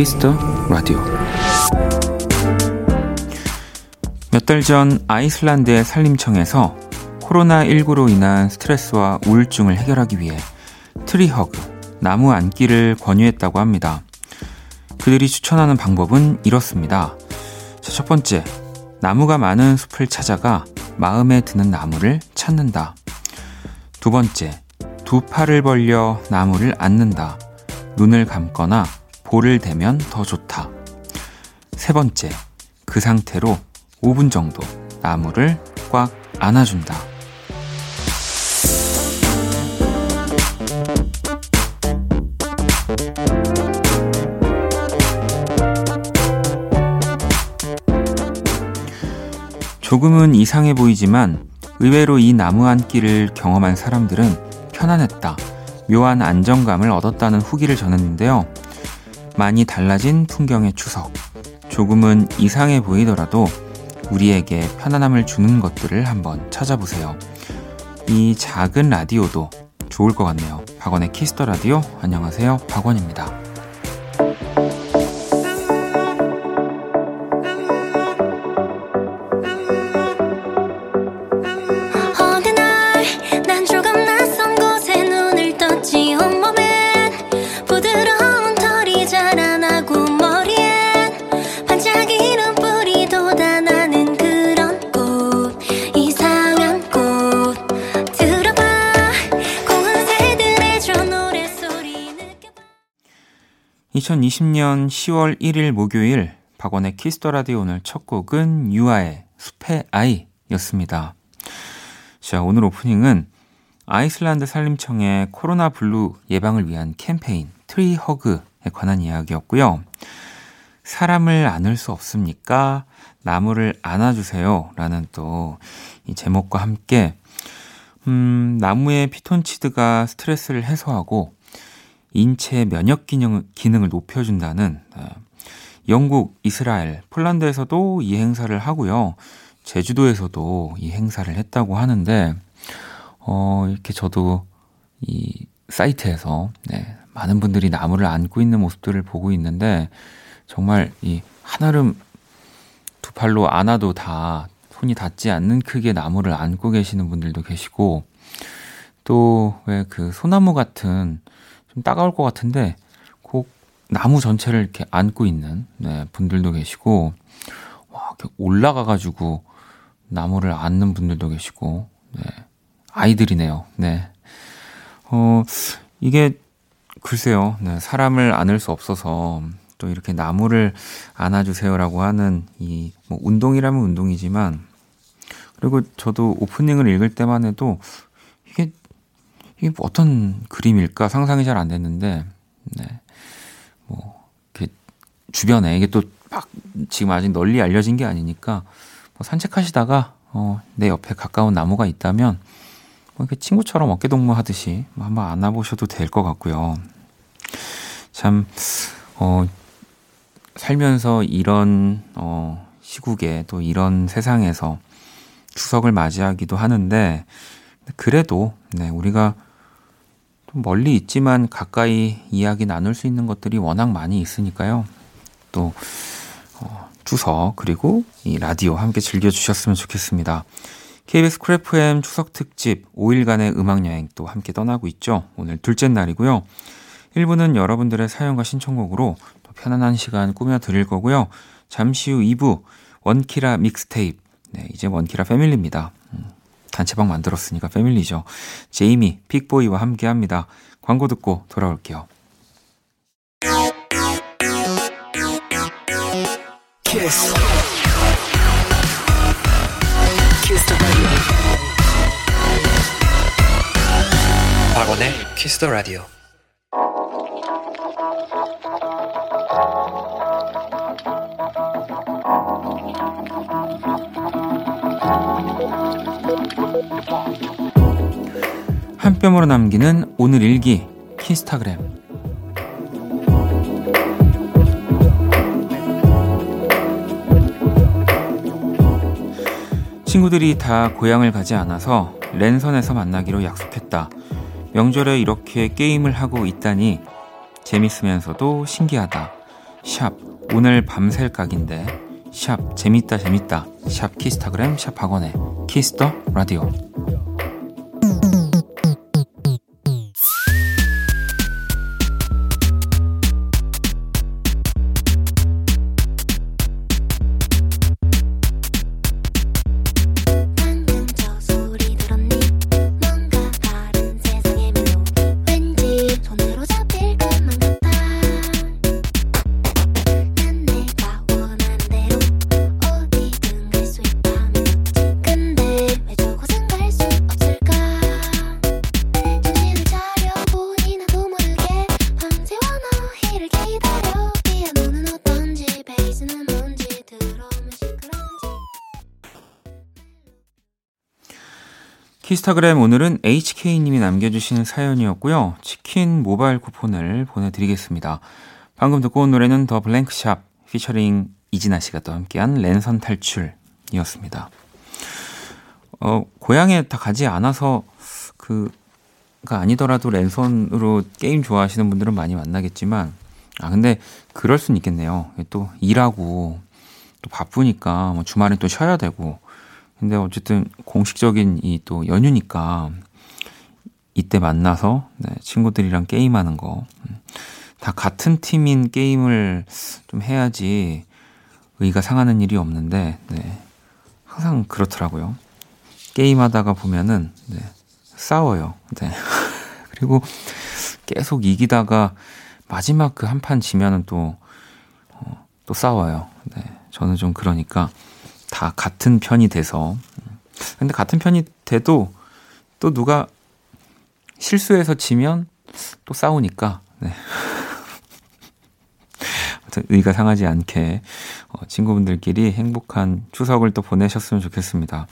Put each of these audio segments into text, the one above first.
Kiss the Radio 몇 달 전 아이슬란드의 산림청에서 코로나19로 인한 스트레스와 우울증을 해결하기 위해 tree hug, 나무 안기를 권유했다고 합니다. 그들이 추천하는 방법은 이렇습니다. 자, 첫 번째, 나무가 많은 숲을 찾아가 마음에 드는 나무를 찾는다. 두 번째, 두 팔을 벌려 나무를 앉는다. 눈을 감거나 볼을 대면 더 좋다. 세 번째, 그 상태로 5분 정도 나무를 꽉 안아준다. 조금은 이상해 보이지만 의외로 이 나무 안기를 경험한 사람들은 편안했다. 묘한 안정감을 얻었다는 후기를 전했는데요. 많이 달라진 풍경의 추석. 조금은 이상해 보이더라도 우리에게 편안함을 주는 것들을 한번 찾아보세요. 이 작은 라디오도 좋을 것 같네요. 박원의 Kiss the Radio. 안녕하세요. 박원입니다. 2020년 10월 1일 목요일 박원의 Kiss the Radio 오늘 첫 곡은 유아의 숲의 아이였습니다. 자, 오늘 오프닝은 아이슬란드 산림청의 코로나 블루 예방을 위한 캠페인 tree hug에 관한 이야기였고요. 사람을 안을 수 없습니까? 나무를 안아주세요. 라는 또 이 제목과 함께, 음, 나무의 피톤치드가 스트레스를 해소하고 인체 면역 기능, 기능을 높여준다는 네. 영국, 이스라엘, 폴란드에서도 이 행사를 하고요. 제주도에서도 이 행사를 했다고 하는데, 어, 이렇게 저도 이 사이트에서, 네, 많은 분들이 나무를 안고 있는 모습들을 보고 있는데, 정말 이 한아름 두 팔로 안아도 다 손이 닿지 않는 크기의 나무를 안고 계시는 분들도 계시고, 또 왜 그 소나무 같은 좀 따가울 것 같은데 꼭 나무 전체를 이렇게 안고 있는 네, 분들도 계시고 와, 이렇게 올라가가지고 나무를 안는 분들도 계시고 네, 아이들이네요. 네. 어, 이게 글쎄요. 네, 사람을 안을 수 없어서 또 이렇게 나무를 안아주세요라고 하는 이 뭐 운동이라면 운동이지만 그리고 저도 오프닝을 읽을 때만 해도 이게 뭐 어떤 그림일까 상상이 잘 안 됐는데, 네. 뭐, 이렇게 주변에 이게 또 막 지금 아직 널리 알려진 게 아니니까 뭐 산책하시다가 어, 내 옆에 가까운 나무가 있다면 뭐 이렇게 친구처럼 어깨 동무하듯이 뭐 한번 안아보셔도 될 것 같고요. 참, 어, 살면서 이런, 어, 시국에 또 이런 세상에서 추석을 맞이하기도 하는데, 그래도, 네, 우리가 좀 멀리 있지만 가까이 이야기 나눌 수 있는 것들이 워낙 많이 있으니까요. 또 어, 추석 그리고 이 라디오 함께 즐겨주셨으면 좋겠습니다. KBS Cool FM 추석 특집 5일간의 음악 여행 또 함께 떠나고 있죠. 오늘 둘째 날이고요. 1부는 여러분들의 사연과 신청곡으로 또 편안한 시간 꾸며 드릴 거고요. 잠시 후 2부 원키라 믹스테이프. 네, 이제 원키라 family입니다. 음. 단체방 만들었으니까 family죠. 제이미, 픽보이와 함께 합니다. 광고 듣고 돌아올게요. Kiss. Kiss 박원의 Kiss the Radio. 한 뼘으로 남기는 오늘 일기 키스타그램. 친구들이 다 고향을 가지 않아서 랜선에서 만나기로 약속했다. 명절에 이렇게 게임을 하고 있다니 재밌으면서도 신기하다. 샵 오늘 밤샐 각인데. 샵 재밌다 재밌다. 샵 키스타그램 샵 학원의 키스터 라디오 키스타그램 오늘은 HK님이 남겨주신 사연이었고요. 치킨 모바일 쿠폰을 보내드리겠습니다. 방금 듣고 온 노래는 더 블랭크샵 피처링 이진아 씨가 또 함께한 랜선 탈출이었습니다. 어, 고향에 다 가지 않아서 그 가 아니더라도 랜선으로 게임 좋아하시는 분들은 많이 만나겠지만 아 근데 그럴 수는 있겠네요. 또 일하고 또 바쁘니까 뭐 주말엔 또 쉬어야 되고 근데 어쨌든 공식적인 이 또 연휴니까 이때 만나서 네, 친구들이랑 게임하는 거. 음, 다 같은 팀인 게임을 좀 해야지 의가 상하는 일이 없는데, 네, 항상 그렇더라고요. 게임하다가 보면은, 네, 싸워요. 네. 그리고 계속 이기다가 마지막 그 한 판 지면은 또, 어, 또 싸워요. 네. 저는 좀 그러니까 다 같은 편이 돼서. 근데 같은 편이 돼도 또 누가 실수해서 지면 또 싸우니까, 네. 의가 상하지 않게 어, 친구분들끼리 행복한 추석을 또 보내셨으면 좋겠습니다.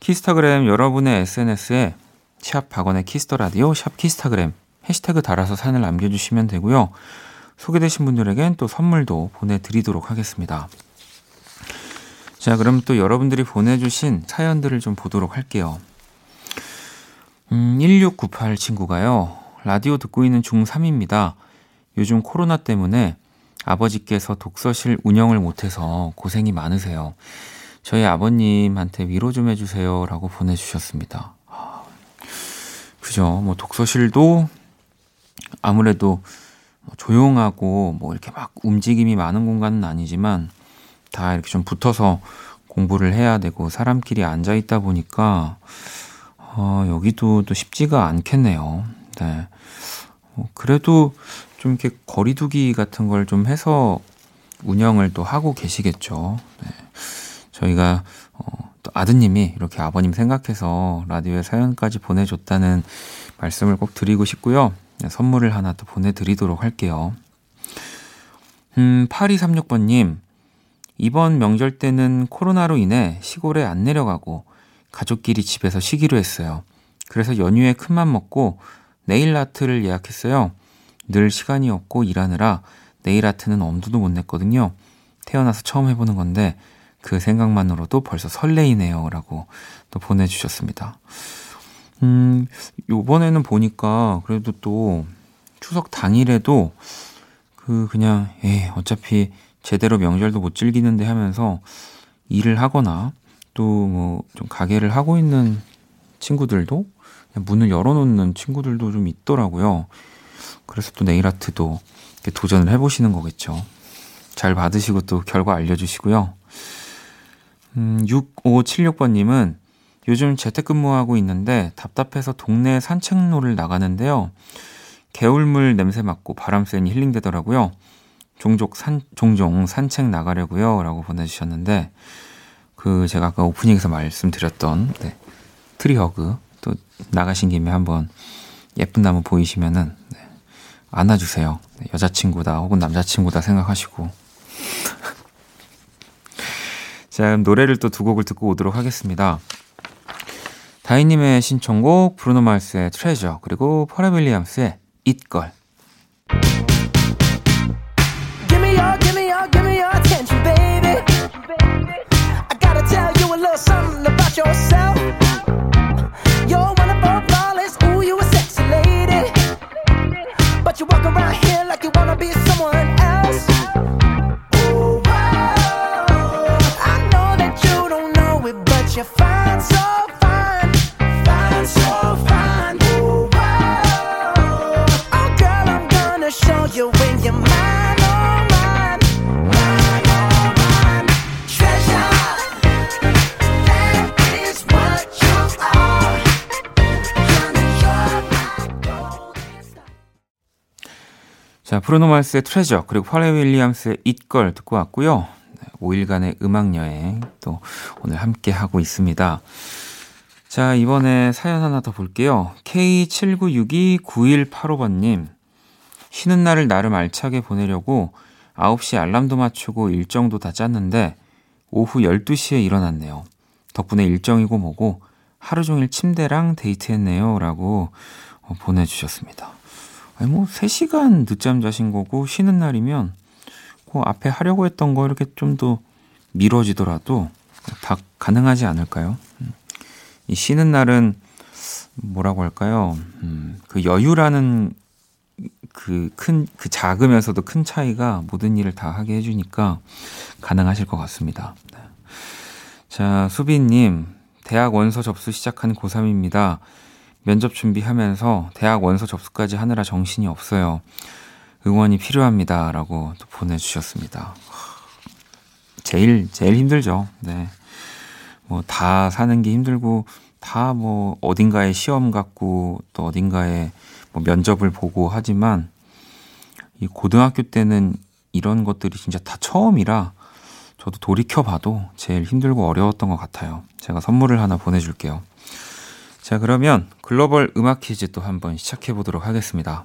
키스타그램 여러분의 SNS에 샵 박원의 Kiss the Radio 샵 키스타그램 해시태그 달아서 사연을 남겨주시면 되고요. 소개되신 분들에겐 또 선물도 보내드리도록 하겠습니다. 자, 그럼 또 여러분들이 보내주신 사연들을 좀 보도록 할게요. 음, 1698 친구가요. 라디오 듣고 있는 중3입니다. 요즘 코로나 때문에 아버지께서 독서실 운영을 못해서 고생이 많으세요. 저희 아버님한테 위로 좀 해주세요. 라고 보내주셨습니다. 그죠. 뭐 독서실도 아무래도 조용하고 뭐 이렇게 막 움직임이 많은 공간은 아니지만 다 이렇게 좀 붙어서 공부를 해야 되고 사람끼리 앉아 있다 보니까 어, 여기도 또 쉽지가 않겠네요. 네. 어, 그래도 좀 이렇게 거리두기 같은 걸 좀 해서 운영을 또 하고 계시겠죠. 네. 저희가 어, 또 아드님이 이렇게 아버님 생각해서 라디오에 사연까지 보내줬다는 말씀을 꼭 드리고 싶고요. 네, 선물을 하나 또 보내드리도록 할게요. 음, 8236번님, 이번 명절 때는 코로나로 인해 시골에 안 내려가고 가족끼리 집에서 쉬기로 했어요. 그래서 연휴에 큰맘 먹고 네일 아트를 예약했어요. 늘 시간이 없고 일하느라 네일 아트는 엄두도 못 냈거든요. 태어나서 처음 해보는 건데 그 생각만으로도 벌써 설레이네요. 라고 또 보내주셨습니다. 음, 요번에는 보니까 그래도 또 추석 당일에도 그 그냥, 에 어차피 제대로 명절도 못 즐기는데 하면서 일을 하거나 또 뭐 좀 가게를 하고 있는 친구들도 문을 열어놓는 친구들도 좀 있더라고요. 그래서 또 네일 아트도 도전을 해보시는 거겠죠. 잘 받으시고 또 결과 알려주시고요. 음, 6576번님은 요즘 재택근무하고 있는데 답답해서 동네 산책로를 나가는데요. 개울물 냄새 맡고 바람 쐬니 힐링되더라고요. 종족 산, 종종 산책 나가려고요. 라고 보내주셨는데, 그, 제가 아까 오프닝에서 말씀드렸던, 네, tree hug, 또 나가신 김에 한번 예쁜 나무 보이시면은, 네, 안아주세요. 네, 여자친구다, 혹은 남자친구다 생각하시고. 자, 그럼 노래를 또 두 곡을 듣고 오도록 하겠습니다. 다이님의 신청곡, 브루노 마스의 Treasure, 그리고 퍼렐 윌리엄스의 It Girl. know something about yourself. You're one of a flawless, ooh, you a sexy lady. But you walk around here like you wanna be someone. 자, 브루노 마스의 트레저 그리고 팔레 윌리엄스의 it걸 듣고 왔고요. 5일간의 음악 여행 또 오늘 함께 하고 있습니다. 자, 이번에 사연 하나 더 볼게요. K79629185번님. 쉬는 날을 나름 알차게 보내려고 9시 알람도 맞추고 일정도 다 짰는데 오후 12시에 일어났네요. 덕분에 일정이고 뭐고 하루 종일 침대랑 데이트했네요. 라고 어, 보내주셨습니다. 아니, 뭐, 3시간 늦잠 자신 거고 쉬는 날이면 그 앞에 하려고 했던 거 이렇게 좀 더 미뤄지더라도 다 가능하지 않을까요? 음. 이 쉬는 날은 뭐라고 할까요? 음, 그 여유라는 그 큰, 그 작으면서도 큰 차이가 모든 일을 다 하게 해주니까 가능하실 것 같습니다. 네. 자, 수빈님, 대학 원서 접수 시작한 고3입니다. 면접 준비하면서 대학 원서 접수까지 하느라 정신이 없어요. 응원이 필요합니다. 라고 또 보내주셨습니다. 제일, 제일 힘들죠. 네. 뭐 다 사는 게 힘들고 다 뭐 어딘가에 시험 갖고 또 어딘가에 뭐 면접을 보고 하지만 이 고등학교 때는 이런 것들이 진짜 다 처음이라 저도 돌이켜 봐도 제일 힘들고 어려웠던 것 같아요. 제가 선물을 하나 보내줄게요. 자, 그러면 글로벌 음악 퀴즈 또 한번 시작해 보도록 하겠습니다.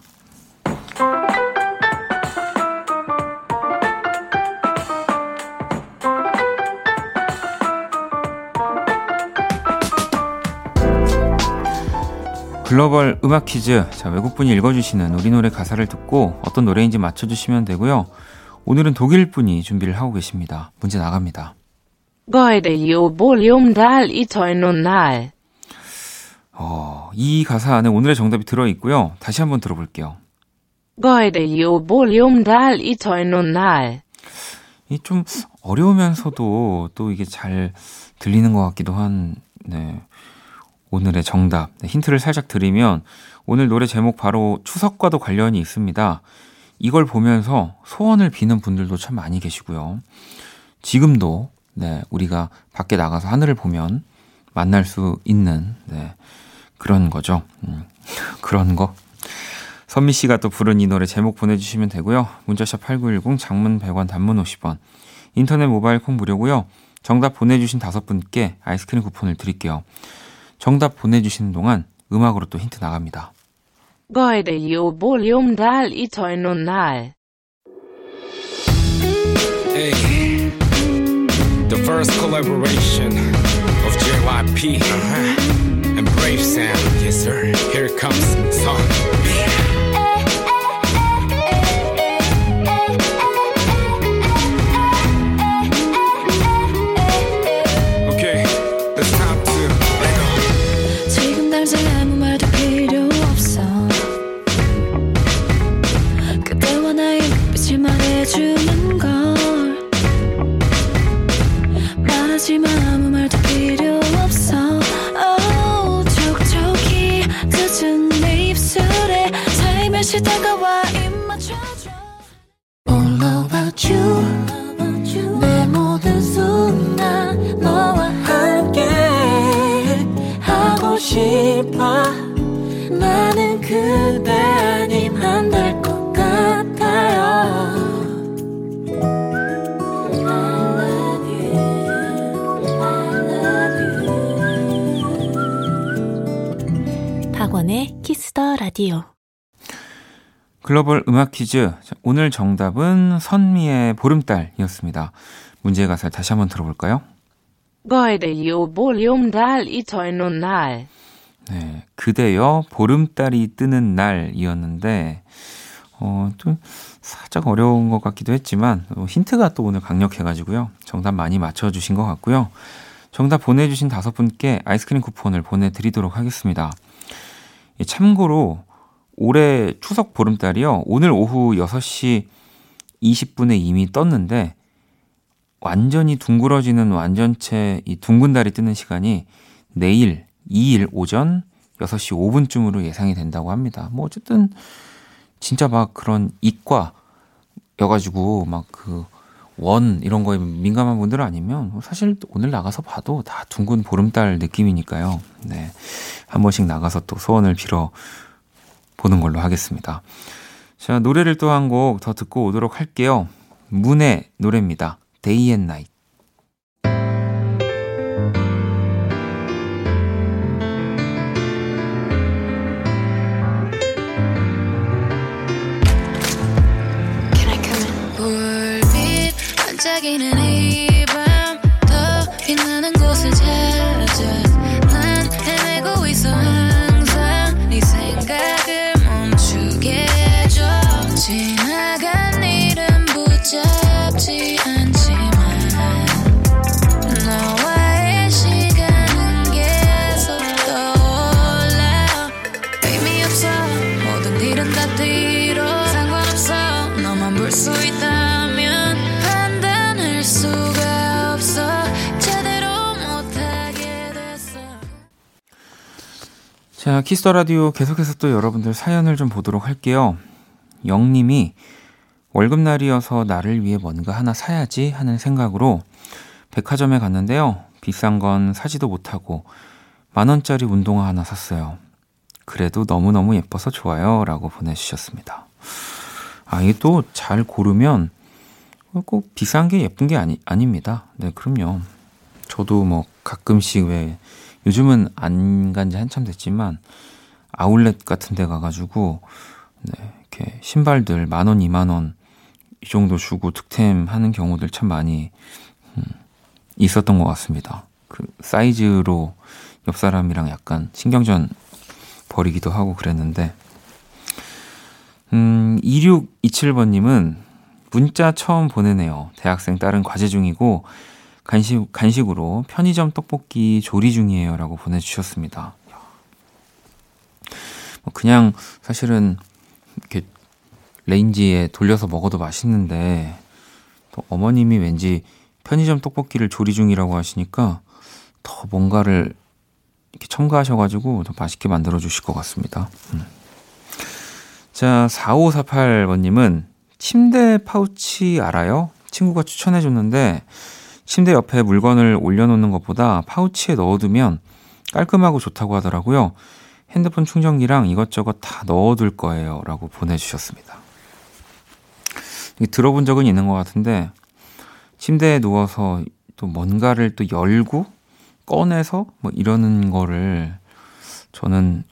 글로벌 음악 퀴즈. 자, 외국분이 읽어주시는 우리 노래 가사를 듣고 어떤 노래인지 맞춰주시면 되고요. 오늘은 독일 분이 준비를 하고 계십니다. 문제 나갑니다. 어, 이 가사 안에 오늘의 정답이 들어있고요. 다시 한번 들어볼게요. 이좀 어려우면서도 또 이게 잘 들리는 것 같기도 한, 네. 오늘의 정답. 네, 힌트를 살짝 드리면 오늘 노래 제목 바로 추석과도 관련이 있습니다. 이걸 보면서 소원을 비는 분들도 참 많이 계시고요. 지금도 네, 우리가 밖에 나가서 하늘을 보면 만날 수 있는 네, 그런 거죠. 음, 그런 거. 선미 씨가 또 부른 이 노래 제목 보내주시면 되고요. 문자샵 8910 장문 100원 단문 50원 인터넷 모바일 콩 무료고요. 정답 보내주신 다섯 분께 아이스크림 쿠폰을 드릴게요. 정답 보내주시는 동안 음악으로 또 힌트 나갑니다. Hey, the first collaboration of JYP uh-huh. Brave Sound. Yes, sir. Here comes song. 다시 다가와 입 맞춰줘. All about you. 하고 싶어. 나는 그대 아님 안 될 것 같아요. 박원의 Kiss the Radio 글로벌 음악 퀴즈. 오늘 정답은 선미의 보름달이었습니다. 문제 가사를 다시 한번 들어볼까요? 네, 그대여 보름달이 뜨는 날이었는데 어, 좀 살짝 어려운 것 같기도 했지만 힌트가 또 오늘 강력해가지고요. 정답 많이 맞춰주신 것 같고요. 정답 보내주신 다섯 분께 아이스크림 쿠폰을 보내드리도록 하겠습니다. 참고로 올해 추석 보름달이요. 오늘 오후 6시 20분에 이미 떴는데 완전히 둥그러지는 완전체 이 둥근 달이 뜨는 시간이 내일 2일 오전 6시 5분쯤으로 예상이 된다고 합니다. 뭐 어쨌든 진짜 막 그런 이과 여가지고 막 그 원 이런 거에 민감한 분들 아니면 사실 오늘 나가서 봐도 다 둥근 보름달 느낌이니까요. 네. 한 번씩 나가서 또 소원을 빌어 보는 걸로 하겠습니다. 자, 노래를 또 한 곡 더 듣고 오도록 할게요. 문의 노래입니다. Day and Night. 반짝이는 자, Kiss the Radio 계속해서 또 여러분들 사연을 좀 보도록 할게요. 영님이 월급날이어서 나를 위해 뭔가 하나 사야지 하는 생각으로 백화점에 갔는데요. 비싼 건 사지도 못하고 만원짜리 운동화 하나 샀어요. 그래도 너무너무 예뻐서 좋아요. 라고 보내주셨습니다. 아, 이게 또 잘 고르면 꼭 비싼 게 예쁜 게 아니, 아닙니다. 네, 그럼요. 저도 뭐 가끔씩 왜 요즘은 안 간 지 한참 됐지만 아울렛 같은 데 가가지고 네, 이렇게 신발들 만 원, 이만 원 이 정도 주고 득템 하는 경우들 참 많이 음, 있었던 것 같습니다. 그 사이즈로 옆 사람이랑 약간 신경전 벌이기도 하고 그랬는데 음, 2627번님은 문자 처음 보내네요. 대학생 딸은 과제 중이고 간식, 간식으로 편의점 떡볶이 조리 중이에요. 라고 보내주셨습니다. 뭐 그냥 사실은 이렇게 레인지에 돌려서 먹어도 맛있는데 또 어머님이 왠지 편의점 떡볶이를 조리 중이라고 하시니까 더 뭔가를 이렇게 첨가하셔가지고 더 맛있게 만들어 주실 것 같습니다. 음. 자, 4548번님은 침대 파우치 알아요? 친구가 추천해 줬는데 침대 옆에 물건을 올려놓는 것보다 파우치에 넣어두면 깔끔하고 좋다고 하더라고요. 핸드폰 충전기랑 이것저것 다 넣어둘 거예요. 라고 보내주셨습니다. 들어본 적은 있는 것 같은데, 침대에 누워서 또 뭔가를 또 열고 꺼내서 뭐 이러는 거를 저는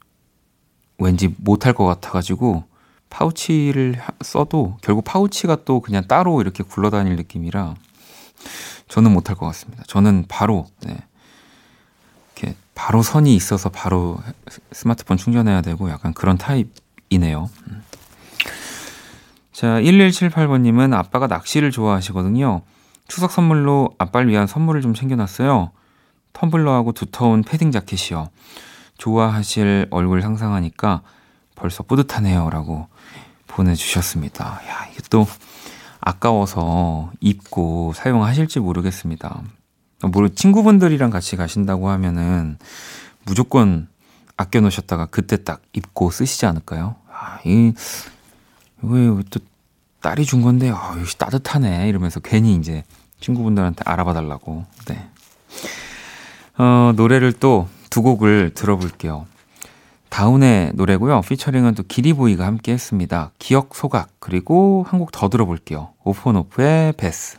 왠지 못할 것 같아가지고 파우치를 써도 결국 파우치가 또 그냥 따로 이렇게 굴러다닐 느낌이라 저는 못할 것 같습니다. 저는 바로 네. 이렇게 바로 선이 있어서 바로 스마트폰 충전해야 되고 약간 그런 타입이네요. 음. 자, 1178번님은 아빠가 낚시를 좋아하시거든요. 추석 선물로 아빠를 위한 선물을 좀 챙겨놨어요. 텀블러하고 두터운 패딩 자켓이요. 좋아하실 얼굴 상상하니까 벌써 뿌듯하네요. 라고 보내주셨습니다. 야, 이게 또 아까워서 입고 사용하실지 모르겠습니다. 뭐 친구분들이랑 같이 가신다고 하면은 무조건 아껴 놓으셨다가 그때 딱 입고 쓰시지 않을까요? 아, 이, 이거 또 딸이 준 건데, 아, 역시 따뜻하네. 이러면서 괜히 이제 친구분들한테 알아봐 달라고. 네. 어, 노래를 또 두 곡을 들어볼게요. 다운의 노래고요. 피처링은 또 기리보이가 함께 했습니다. 기억 소각 그리고 한 곡 더 들어볼게요. 오픈오프의 베스.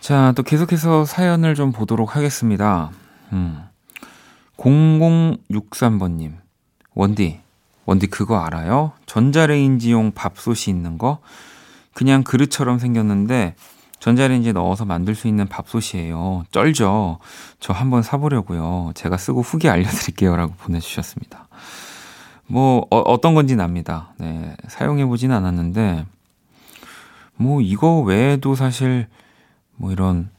자, 또 계속해서 사연을 좀 보도록 하겠습니다. 음. 0063번님. 원디, 원디 그거 알아요? 전자레인지용 밥솥이 있는 거? 그냥 그릇처럼 생겼는데 전자레인지에 넣어서 만들 수 있는 밥솥이에요. 쩔죠? 저 한번 사보려고요. 제가 쓰고 후기 알려드릴게요. 라고 보내주셨습니다. 뭐, 어, 떤 건지 납니다. 네. 사용해보진 않았는데, 뭐, 이거 외에도 사실, 뭐 이런,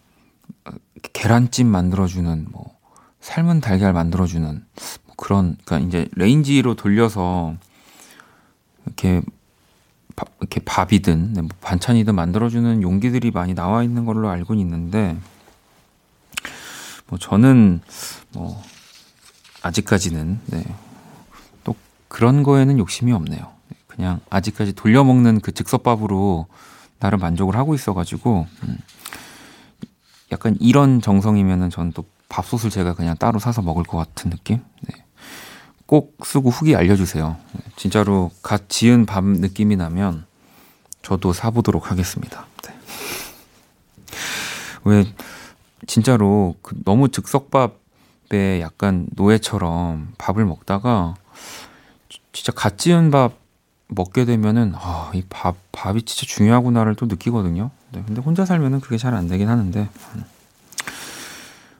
계란찜 만들어주는, 뭐, 삶은 달걀 만들어주는, 뭐 그런, 그니까 이제 레인지로 돌려서, 이렇게 바, 이렇게 밥이든 네, 뭐 반찬이든 만들어주는 용기들이 많이 나와 있는 걸로 알고 있는데 뭐 저는 뭐 아직까지는 네, 또 그런 거에는 욕심이 없네요. 그냥 아직까지 돌려 먹는 그 즉석밥으로 나름 만족을 하고 있어가지고 음, 약간 이런 정성이면은 저는 또 밥솥을 제가 그냥 따로 사서 먹을 것 같은 느낌. 네. 꼭 쓰고 후기 알려주세요. 진짜로 갓 지은 밥 느낌이 나면 저도 사보도록 하겠습니다. 네. 왜 진짜로 그 너무 즉석밥에 약간 노예처럼 밥을 먹다가 진짜 갓 지은 밥 먹게 되면은 아, 이 밥 밥이 진짜 중요하구나를 또 느끼거든요. 네, 근데 혼자 살면은 그게 잘 안 되긴 하는데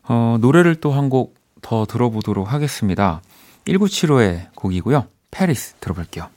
어, 노래를 또 한 곡 더 들어보도록 하겠습니다. 1975의 곡이고요. 페리스 들어볼게요.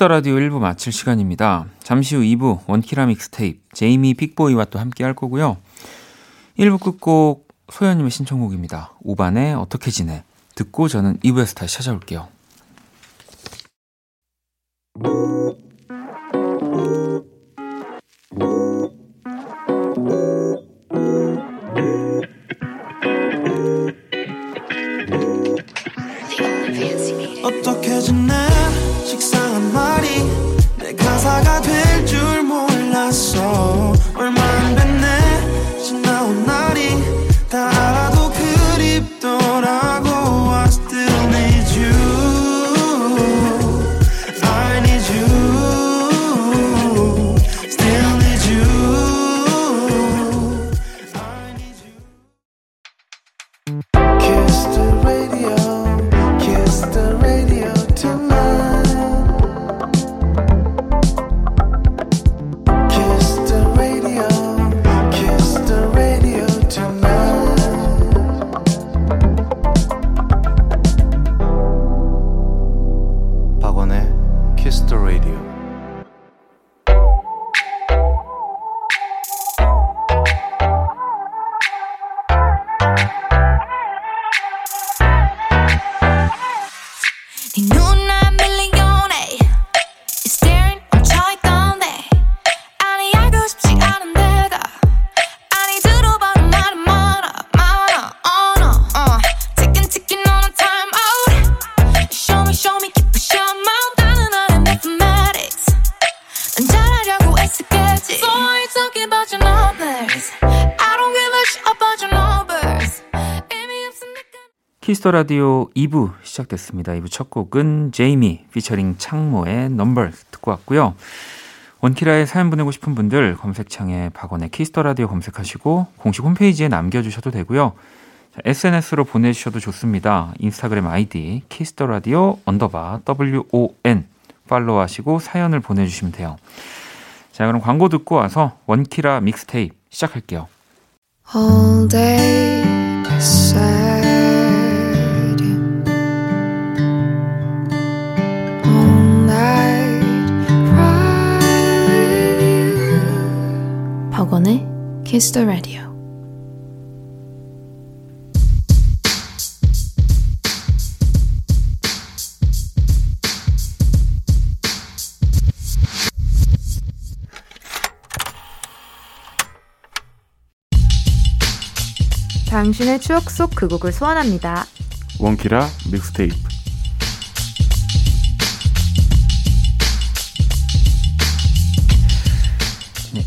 Kiss the Radio 1부 마칠 시간입니다. 잠시 후 2부 원키라 믹스테이프 제이미 픽보이와 또 함께 할 거고요. 1부 끝곡 소연님의 신청곡입니다. 오반의 어떻게 지내 듣고 저는 2부에서 다시 찾아올게요. Kiss the Radio 2부 시작됐습니다. 2부 첫 곡은 제이미 피처링 창모의 Numbers 듣고 왔고요. 원키라에 사연 보내고 싶은 분들 검색창에 박원의 Kiss the Radio 검색하시고 공식 홈페이지에 남겨주셔도 되고요. 자, SNS로 보내주셔도 좋습니다. 인스타그램 아이디 Kiss the Radio underbar WON follow하시고 사연을 보내주시면 돼요. 자 그럼 광고 듣고 와서 원키라 믹스테이프 시작할게요. All day Kiss the Radio. 당신의 추억 속 그 곡을 소환합니다. 원키라 믹스테이프.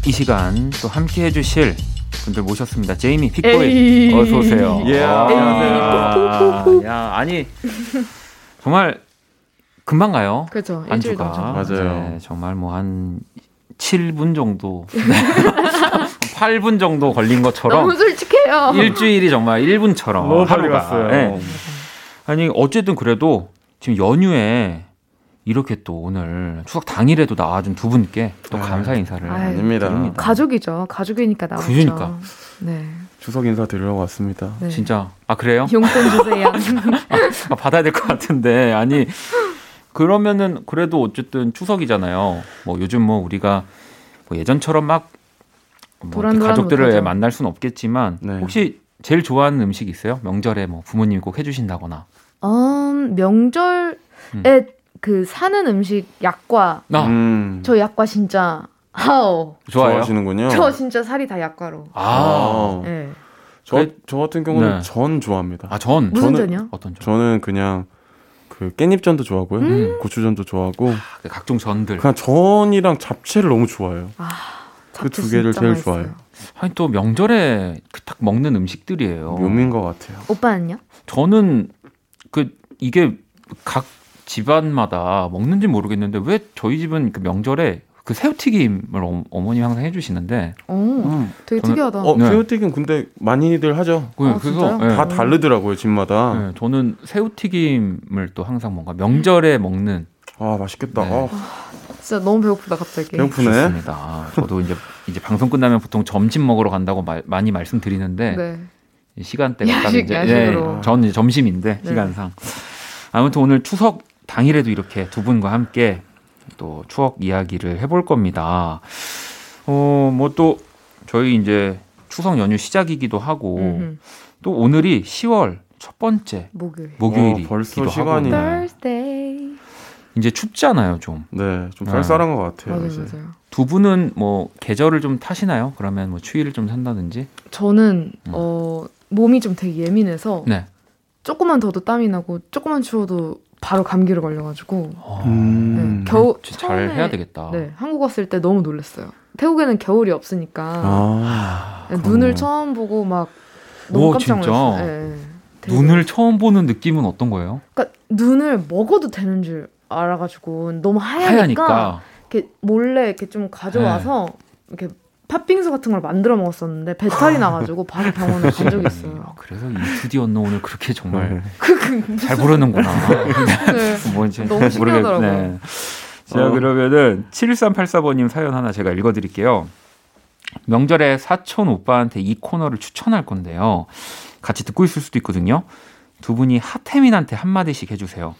이 시간 또 함께 해주실 분들 모셨습니다. 제이미 픽보이. 어서 오세요. 예, 아, 안녕하세요. 야 아니 정말 금방 가요. 그렇죠. 안주가. 맞아요. 네, 정말 뭐 한 7분 정도 8분 정도 걸린 것처럼 너무 솔직해요. 일주일이 정말 1분처럼 너무 빨리 하루가. 갔어요. 네. 아니 어쨌든 그래도 지금 연휴에 이렇게 또 오늘 추석 당일에도 나와준 두 분께 또 아유. 감사 인사를 아유, 아닙니다. 드립니다. 가족이죠. 가족이니까 나오죠. 그러니까. 네. 추석 인사 드리러 왔습니다. 네. 진짜 아 그래요? 용돈 주세요. 아, 받아야 될 것 같은데 아니 그러면은 그래도 어쨌든 추석이잖아요. 뭐 요즘 뭐 우리가 뭐 예전처럼 막뭐 이렇게 도란도란 가족들을 못하죠. 만날 수는 없겠지만 네. 혹시 제일 좋아하는 음식 있어요? 명절에 뭐 부모님이 꼭 해주신다거나. 음, 명절에 음. 그 사는 음식 약과 아 음. 저 약과 진짜 하오. 좋아요. 좋아하시는군요. 저 진짜 살이 다 약과로. 아, 네. 저, 그래- 저 같은 경우는 네. 전 좋아합니다. 아 전. 무슨 저는- 전이요? 어떤 전? 저는 그냥 그 깻잎전도 좋아하고요. 음. 고추전도 좋아하고 그 각종 전들. 그냥 전이랑 잡채를 너무 좋아해요. 아, 그 잡채 두 개를 제일 맛있어요. 좋아해요. 아니 또 명절에 그딱 먹는 음식들이에요. 묘미인 것 같아요. 오빠는요? 저는 그 이게 각 집안마다 먹는지 모르겠는데 왜 저희 집은 그 명절에 그 새우튀김을 어, 어머님이 항상 해주시는데 오, 음. 되게 저는- 특이하다. 어, 네. 새우튀김 근데 많이들 하죠. 그- 아, 그래서? 예, 다 다르더라고요, 집마다. 예, 저는 새우튀김을 또 항상 뭔가 명절에 먹는 아, 맛있겠다. 네. 아, 진짜 너무 배고프다 갑자기. 배고프네. 좋습니다. 저도 이제 이제 방송 끝나면 보통 점심 먹으러 간다고 말- 많이 말씀드리는데 네. 이 시간대가 딱 야식, 이제 야식으로. 예, 저는 이제 점심인데 네. 시간상 아무튼 오늘 추석 당일에도 이렇게 두 분과 함께 또 추억 이야기를 해볼 겁니다. 어 뭐 또 저희 이제 추석 연휴 시작이기도 하고 음흠. 또 오늘이 10월 첫 번째 목요일. 목요일이기도 어, 벌써 시간이- 네. Thursday. 이제 춥잖아요 좀. 네, 좀 아. 쌀쌀한 것 같아요. 맞아요. 맞아요. 두 분은 뭐 계절을 좀 타시나요? 그러면 뭐 추위를 좀 탄다든지? 저는 음. 어 몸이 좀 되게 예민해서 네. 조금만 더도 땀이 나고 조금만 추워도 바로 감기를 걸려가지고 음. 네, 겨우 잘 처음에- 해야 되겠다. 네 한국 왔을 때 너무 놀랐어요. 태국에는 겨울이 없으니까 아, 네. 눈을 처음 보고 막 너무 오, 깜짝 진짜? 놀랐어요. 네, 네. 눈을 처음 보는 느낌은 어떤 거예요? 그러니까 눈을 먹어도 되는 줄 알아가지고 너무 하얘니까, 하얘니까. 이렇게 몰래 이렇게 좀 가져와서 이렇게 팥빙수 같은 걸 만들어 먹었었는데 배탈이 나가지고 바로 병원을 간 적이 있어요. 그래서 이 투디 언노운을 그렇게 정말 네. 잘 부르는구나. 네. 뭔지 너무 신기하더라고요. 자 어. 그러면은 7384번님 사연 하나 제가 읽어드릴게요. 명절에 사촌 오빠한테 이 코너를 추천할 건데요. 같이 듣고 있을 수도 있거든요. 두 분이 핫혜민한테 한마디씩 해주세요.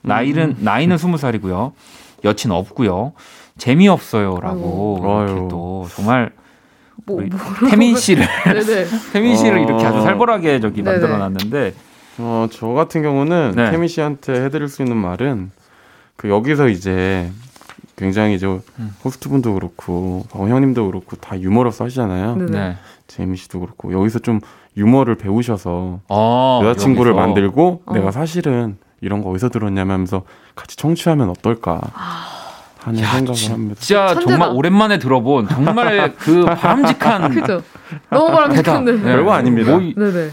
나이는 나이는 스무 살이고요. 여친 없고요. 재미없어요라고 아유. 이렇게 또 정말 뭐, 뭐, 태민 씨를. 태민 씨를 어. 이렇게 아주 살벌하게 저기 네네. 만들어 놨는데 어, 저 같은 경우는 네. 태미 씨한테 해드릴 수 있는 말은 그 여기서 이제 굉장히 이제 음. 호스트분도 그렇고 박 형님도 그렇고 다 유머러스 하시잖아요. 네. 제이미 씨도 그렇고 여기서 좀 유머를 배우셔서 어, 여자친구를 여기서. 만들고 어. 내가 사실은 이런 거 어디서 들었냐면 하면서 같이 청취하면 어떨까 하는 생각을 합니다. 진짜. 정말 오랜만에 들어본 정말 그 바람직한 그죠? 너무 바람직한데. 대답. 별거 아닙니다. 뭐 이- 네네.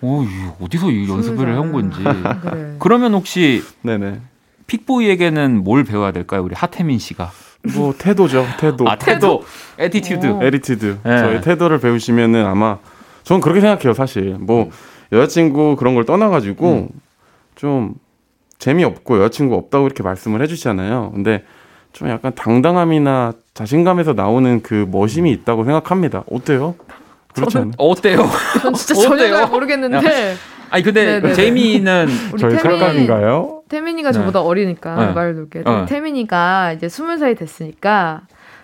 오, 이 어디서 이 연습을 해온 건지. 살. 그래. 그러면 혹시 네네. 픽보이에게는 뭘 배워야 될까요? 우리 하태민 씨가. 뭐 태도죠, 태도. 아, 태도, attitude. 어. attitude. 네. 저희 태도를 배우시면은 아마 전 그렇게 생각해요, 사실. 뭐 음. 여자친구 그런 걸 떠나가지고 좀 재미없고 여자친구 없다고 이렇게 말씀을 해주시잖아요. 근데 좀 약간 당당함이나 자신감에서 나오는 그 멋임이 있다고 생각합니다. 어때요? 그렇지 않아요? 어때요? 전 진짜 어때요? 전혀 잘 모르겠는데 아니 근데 네네네. 제이미는 우리 저희 태민 착각인가요? 태민이가 네. 저보다 어리니까 네. 말을 놓을게. 네. 태민이가 이제 스물 살이 됐으니까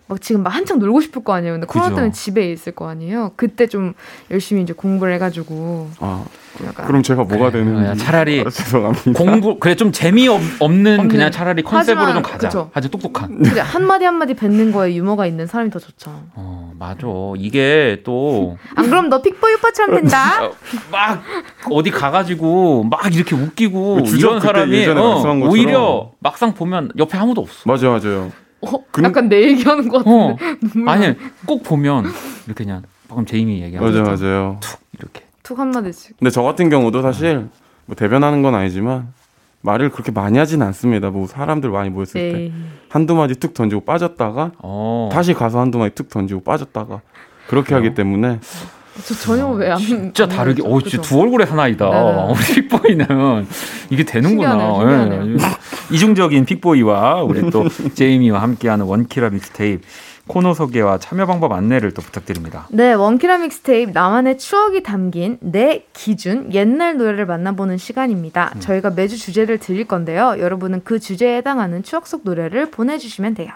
막 지금 막 한창 놀고 싶을 거 아니에요. 근데 코로나. 때문에 집에 있을 거 아니에요. 그때 좀 열심히 이제 공부를 해가지고 아, 좀 약간 그럼 제가 뭐가 그래, 되는지 어, 차라리 아, 죄송합니다. 공부 그래 좀 재미 없, 없는. 그냥 차라리 컨셉으로 하지만, 좀 가자. 그쵸. 아주 똑똑한. 그래, 한마디 한 마디 뱉는 거에 유머가 있는 사람이 더 좋죠. 어 맞아. 이게 또 안 그럼 너 픽보이 오빠처럼 된다. 어, 막 어디 가가지고 막 이렇게 웃기고 이런 사람이 어. 오히려 막상 보면 옆에 아무도 없어. 맞아요, 맞아요. 어, 근- 약간 내 얘기하는 것어 같은데. 나. 아니 꼭 보면 이렇게 그냥 방금 제이미 얘기한 맞아요, 것처럼 맞아요. 툭 이렇게. 툭 한마디씩. 근데 저 같은 경우도 사실 뭐 대변하는 건 아니지만 말을 그렇게 많이 하진 않습니다. 뭐 사람들 많이 모였을 때 네. 한두 마디 툭 던지고 빠졌다가 어. 다시 가서 한두 마디 툭 던지고 빠졌다가 그렇게 그래요? 하기 때문에 저 전혀 왜안 진짜 다르게, 어, 진짜 두 얼굴의 사나이다. 네네. 우리 픽보이는 이게 되는구나. 신기하네요, 신기하네요. 예, 이중적인 픽보이와 우리 또 제이미와 함께하는 원키라 믹스테이프 코너 소개와 참여 방법 안내를 또 부탁드립니다. 네, 원키라 믹스테이프 나만의 추억이 담긴 내 기준 옛날 노래를 만나보는 시간입니다. 음. 저희가 매주 주제를 드릴 건데요. 여러분은 그 주제에 해당하는 추억 속 노래를 보내주시면 돼요.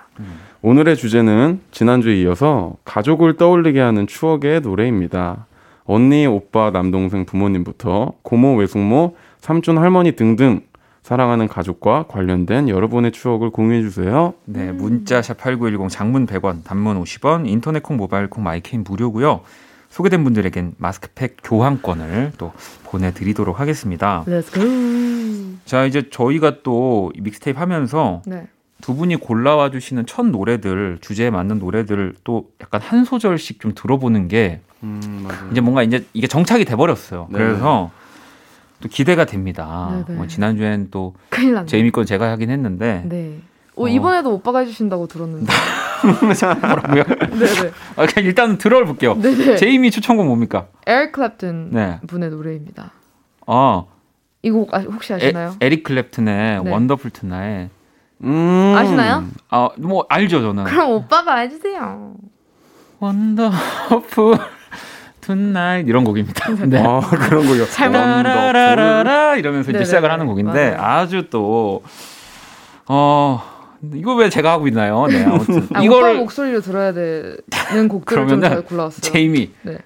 오늘의 주제는 지난주에 이어서 가족을 떠올리게 하는 추억의 노래입니다. 언니, 오빠, 남동생, 부모님부터 고모, 외숙모, 삼촌, 할머니 등등 사랑하는 가족과 관련된 여러분의 추억을 공유해 주세요. 네, 문자 샵8910 장문 100원, 단문 50원, 인터넷 콩, 모바일 콩, 마이 K는 무료고요. 소개된 분들에겐 마스크팩 교환권을 또 보내 드리도록 하겠습니다. Let's go. 자, 이제 저희가 또이 믹스테이프 하면서 네. 두 분이 골라와 주시는 첫 노래들, 주제에 맞는 노래들을 또 약간 한 소절씩 좀 들어보는 게 음, 맞아요. 이제 뭔가 이제 이게 정착이 돼 버렸어요. 네. 그래서 또 기대가 됩니다. 뭐 지난주엔 또 큰일 났네. 제이미 건 제가 하긴 했는데 네. 어, 어. 이번에도 오빠가 해주신다고 들었는데. 뭐라고요? 네네. 아, 그냥 일단 들어볼게요. 네네. 제이미 추천곡 뭡니까? 에릭 클랩튼 네. 분의 노래입니다. 아, 이곡 아, 혹시 에, 아시나요? 에 릭 클랩튼의 네. Wonderful Tonight. 음. 아시나요? 아, 뭐 알죠, 저는. 그럼 오빠가 해주세요. Wonderful Tonight 이런 곡입니다. 네. 아, 그런 거요. 잘못- 라라라라 이러면서 이제 네네네. 시작을 하는 곡인데 맞아요. 아주 또 어, 이거 왜 제가 하고 있나요? 네, 아무튼 아, 이걸 목소리로 들어야 되는 곡들을 좀 그러면은 잘 골라왔어요. 제이미 네.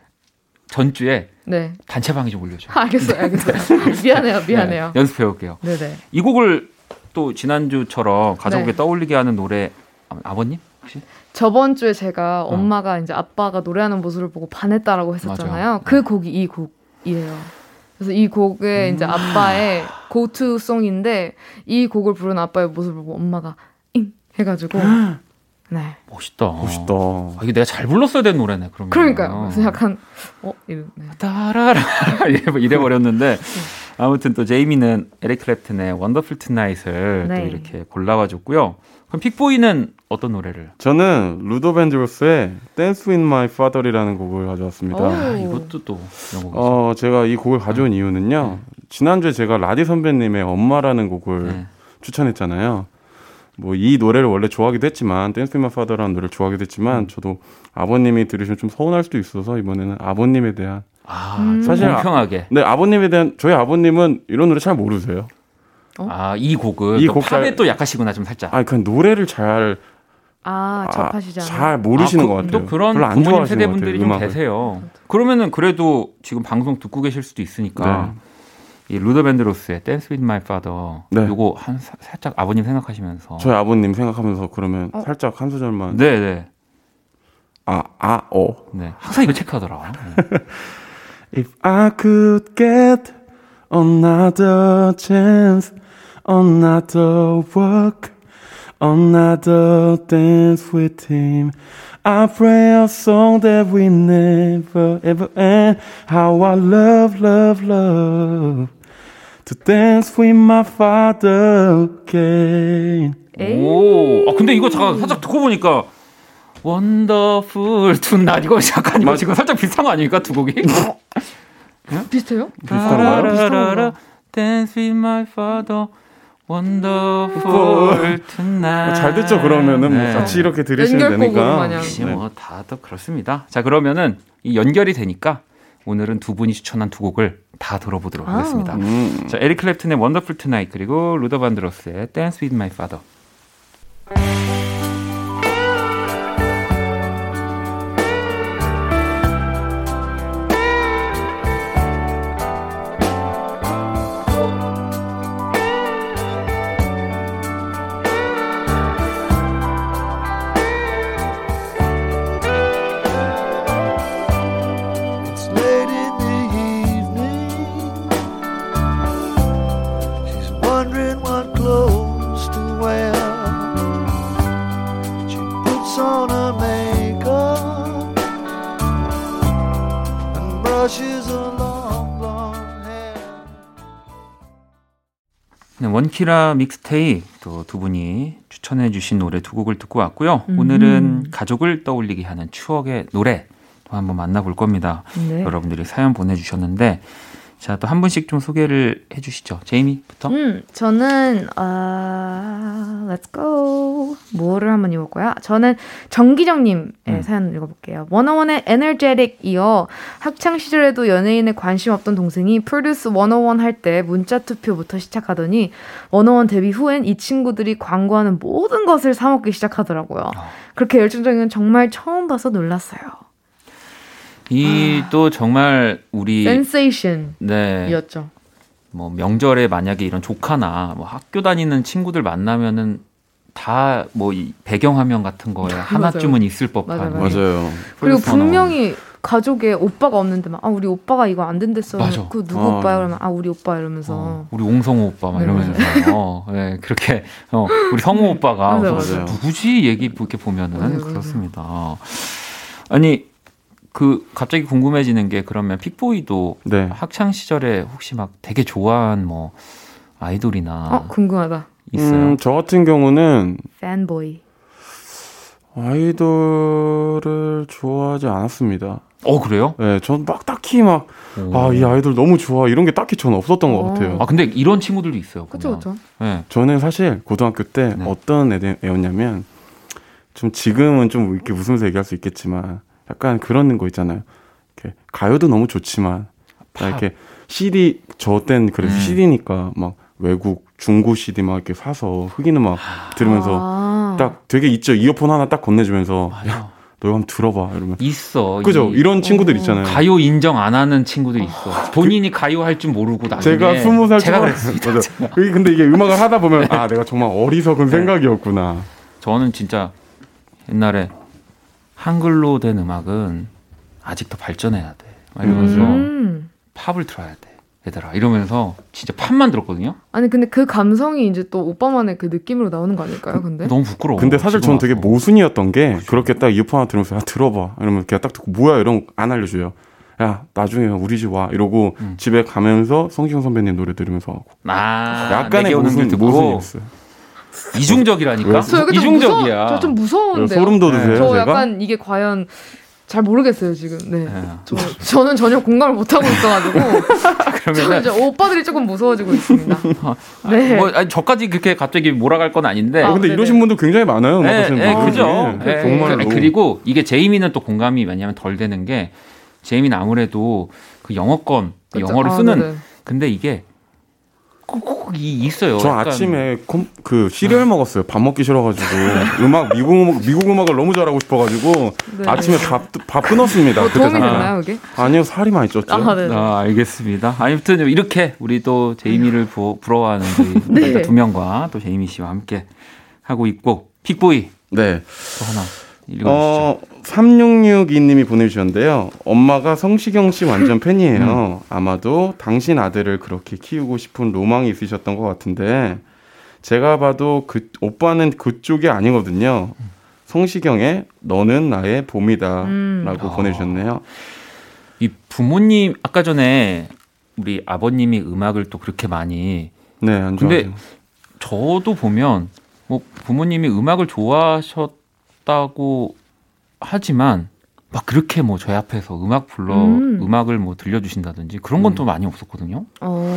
전주에 네. 단체방에 좀 올려줘. 알겠어요, 알겠어요. 미안해요, 미안해요. 네, 연습해 올게요. 네, 네. 이 곡을 또 지난주처럼 가족에게 네. 떠올리게 하는 노래 아, 아버님 혹시? 저번 주에 제가 어. 엄마가 이제 아빠가 노래하는 모습을 보고 반했다라고 했었잖아요. 맞아. 그 곡이 이 곡이에요. 그래서 이 곡에 음. 이제 아빠의 고투 송인데 이 곡을 부른 아빠의 모습을 보고 엄마가 잉 해가지고 네. 멋있다. 멋있다. 아, 이게 내가 잘 불렀어야 되는 노래네. 그러면. 그러니까요. 그래서 약간 어 이런. 네. 따라라 이래, 이래 버렸는데 아무튼 또 제이미는 에릭 클랩튼의 Wonderful Tonight을 네. 또 이렇게 골라와 줬고요. 그럼 픽보이는 어떤 노래를? 저는 루더 밴드로스의 Dance with My Father이라는 곡을 가져왔습니다. 오. 아, 이것도 또 곡이죠. 어, 제가 이 곡을 가져온 이유는요. 지난주에 제가 라디 선배님의 엄마라는 곡을 네. 추천했잖아요. 뭐 이 노래를 원래 좋아하기도 했지만 댄스 마 파더라는 노래를 좋아하기도 했지만 저도 아버님이 들으시면 좀 서운할 수도 있어서 이번에는 아버님에 대한 아, 음. 사실 공평하게. 네 아버님에 대한 저희 아버님은 이런 노래 잘 모르세요. 아, 이 곡은 이또곡 팝에 잘- 또 약하시구나 좀 살짝. 아 그냥 노래를 잘아 아, 접하시지 않아요. 잘 모르시는 아, 그- 것 같아요. 또 그런 별로 안 부모님 세대분들이 같아요, 좀 음악을. 계세요. 그러면은 그래도 지금 방송 듣고 계실 수도 있으니까 이 루더 밴드로스의 Dance with My Father 네. 요거 한 사- 살짝 아버님 생각하시면서 저희 아버님 생각하면서 그러면 어? 살짝 한 소절만 네, 네. 아, 아, 어. 네. 항상 이거 체크하더라. 네. If I could get another chance, another walk, another dance with him, I'd play a song that would never ever end. How I love, love, love to dance with my father again. 오. 아 근데 이거 잠깐 살짝 듣고 보니까 원더풀 투낫 이거 잠깐 이거 맞- 지금 살짝 비슷한 거 아닙니까 두 곡이? 비슷해요? 비슷한가요? Dance with my father. Wonderful tonight. 잘 됐죠 그러면은 뭐 네. 같이 이렇게 들으시면 되니까. 역시 네. 뭐 다들 그렇습니다. 자 그러면은 이 연결이 되니까 오늘은 두 분이 추천한 두 곡을 다 들어보도록 아. 하겠습니다. 음. 자 에릭 클랩튼의 Wonderful Tonight 그리고 루더 반드로스의 Dance with My Father. 원키라 믹스테이 또 두 분이 추천해 주신 노래 두 곡을 듣고 왔고요. 오늘은 가족을 떠올리게 하는 추억의 노래 또 한번 만나볼 겁니다. 네. 여러분들이 사연 보내주셨는데 자 또 한 분씩 좀 소개를 해 주시죠. 제이미부터. 음, 저는 아, let's go. 뭐를 한번 읽어 볼까요? 저는 정기정 님의 음. 사연 읽어 볼게요. 원어원의 에너제틱 이어 학창 시절에도 연예인에 관심 없던 동생이 프로듀스 101할때 문자 투표부터 시작하더니 원어원 데뷔 후엔 이 친구들이 광고하는 모든 것을 사 먹기 시작하더라고요. 아. 그렇게 열정적인 건 정말 처음 봐서 놀랐어요. 이또 정말 우리 센세이션이었죠. 네, 뭐 명절에 만약에 이런 조카나 뭐 학교 다니는 친구들 만나면은 다뭐이 배경화면 같은 거에 하나쯤은 있을 법한 맞아요, 맞아요. 그리고. 분명히 가족에 오빠가 없는데 막 아 우리 오빠가 이거 안 된댔어. 맞아. 그 누구 어. 오빠야 그러면 아 우리 오빠 이러면서 어, 우리 옹성호 오빠 막 네. 이러면서 어, 네, 그렇게 어, 우리 성호 오빠가 맞아요, 그래서 맞아요. 누구지 얘기 이렇게 보면은 맞아요. 그렇습니다. 아니 그 갑자기 궁금해지는 게 그러면 픽보이도 네. 학창 시절에 혹시 막 되게 좋아한 뭐 아이돌이나 어 궁금하다. 있어요? 음, 저 같은 경우는 팬보이. 아이돌을 좋아하지 않았습니다. 어 그래요? 네, 전 막 딱히 막, 아, 이 아이돌 너무 좋아. 이런 게 딱히 저는 없었던 것 어. 같아요. 아 근데 이런 친구들도 있어요. 그쵸 보면. 그쵸. 네. 저는 사실 고등학교 때 네. 어떤 애, 애였냐면, 좀 지금은 좀 이렇게 웃으면서 얘기할 수 있겠지만, 약간 그런 거 있잖아요. 이렇게 가요도 너무 좋지만, 딱 이렇게 CD, 저 땐 그래, 음. CD니까 막 외국 중고 CD 막 이렇게 사서 흑인 음악 들으면서 아. 딱 되게 있죠. 이어폰 하나 딱 건네주면서, 야. 너 이거 한번 들어봐. 이러면. 있어. 그죠? 이 이런 친구들 어. 있잖아요. 가요 인정 안 하는 친구들 있어. 본인이 가요 할 줄 모르고 나중에 제가 스무 살 제가 그랬습니다. 맞아. 근데 이게 음악을 하다 보면 아 내가 정말 어리석은 생각이었구나. 저는 진짜 옛날에 한글로 된 음악은 아직 더 발전해야 돼. 막 이러면서 음. 팝을 들어야 돼. 얘들아 이러면서 진짜 팝만 들었거든요. 아니 근데 그 감성이 이제 또 오빠만의 그 느낌으로 나오는 거 아닐까요? 근데 너무 부끄러워. 근데 사실 저는 되게. 모순이었던 게 그렇게 딱 이어폰 하나 들으면서 야 들어봐 이러면 그냥 딱 듣고 뭐야 이런 거 안 알려줘요. 야 나중에 우리 집 와 이러고 음. 집에 가면서 성시경 선배님 노래 들으면서 하고 아, 약간의 모순 모순이었어요. 이중적이라니까. 왜? 저 이중적이야. 무서워. 저좀 무서운데요. 소름 돋으세요 네. 저 제가? 약간 이게 과연 잘 모르겠어요 지금. 네. 네. 저, 저는 전혀 공감을 못 하고 있어가지고 이제 오빠들이 조금 무서워지고 있습니다. 네. 뭐 아니, 저까지 그렇게 갑자기 몰아갈 건 아닌데. 아, 근데 네네. 이러신 분들 굉장히 많아요. 네, 네, 그죠. 중에. 네, 정말로. 그- 그리고 이게 제이미는 또 공감이 왜냐면 덜 되는 게 제이미는 아무래도 그 영어권 그쵸? 영어를 아, 쓰는 네네. 근데 이게 꼭이 있어요. 저 약간 아침에 컴, 그 시리얼 먹었어요. 밥 먹기 싫어가지고 음악 미국 음악 미국 음악을 너무 잘하고 싶어가지고 네. 아침에 밥밥 끊었습니다. 뭐 그때 도움이. 됐나요 그게? 아니요 살이 많이 쪘죠. 아, 네. 아, 알겠습니다. 아무튼 이렇게 우리 또 제이미를 부, 부러워하는 저희 네. 두 명과 또 제이미 씨와 함께 하고 있고 픽보이 네. 또 하나 읽 어 3662님이 보내주셨는데요. 엄마가 성시경 씨 완전 팬이에요. 음. 아마도 당신 아들을 그렇게 키우고 싶은 로망이 있으셨던 것 같은데 제가 봐도 그 오빠는 그쪽이 아니거든요. 성시경의 너는 나의 봄이다라고 음. 아. 보내주셨네요. 이 부모님 아까 전에 우리 아버님이 음악을 또 그렇게 많이 네, 안 근데 좋아요. 저도 보면 뭐 부모님이 음악을 좋아하셨 다고 하지만 막 그렇게 뭐 저희 앞에서 음악 불러 음. 음. 악을뭐 들려주신다든지 그런 건 또 많이 없었거든요. 어.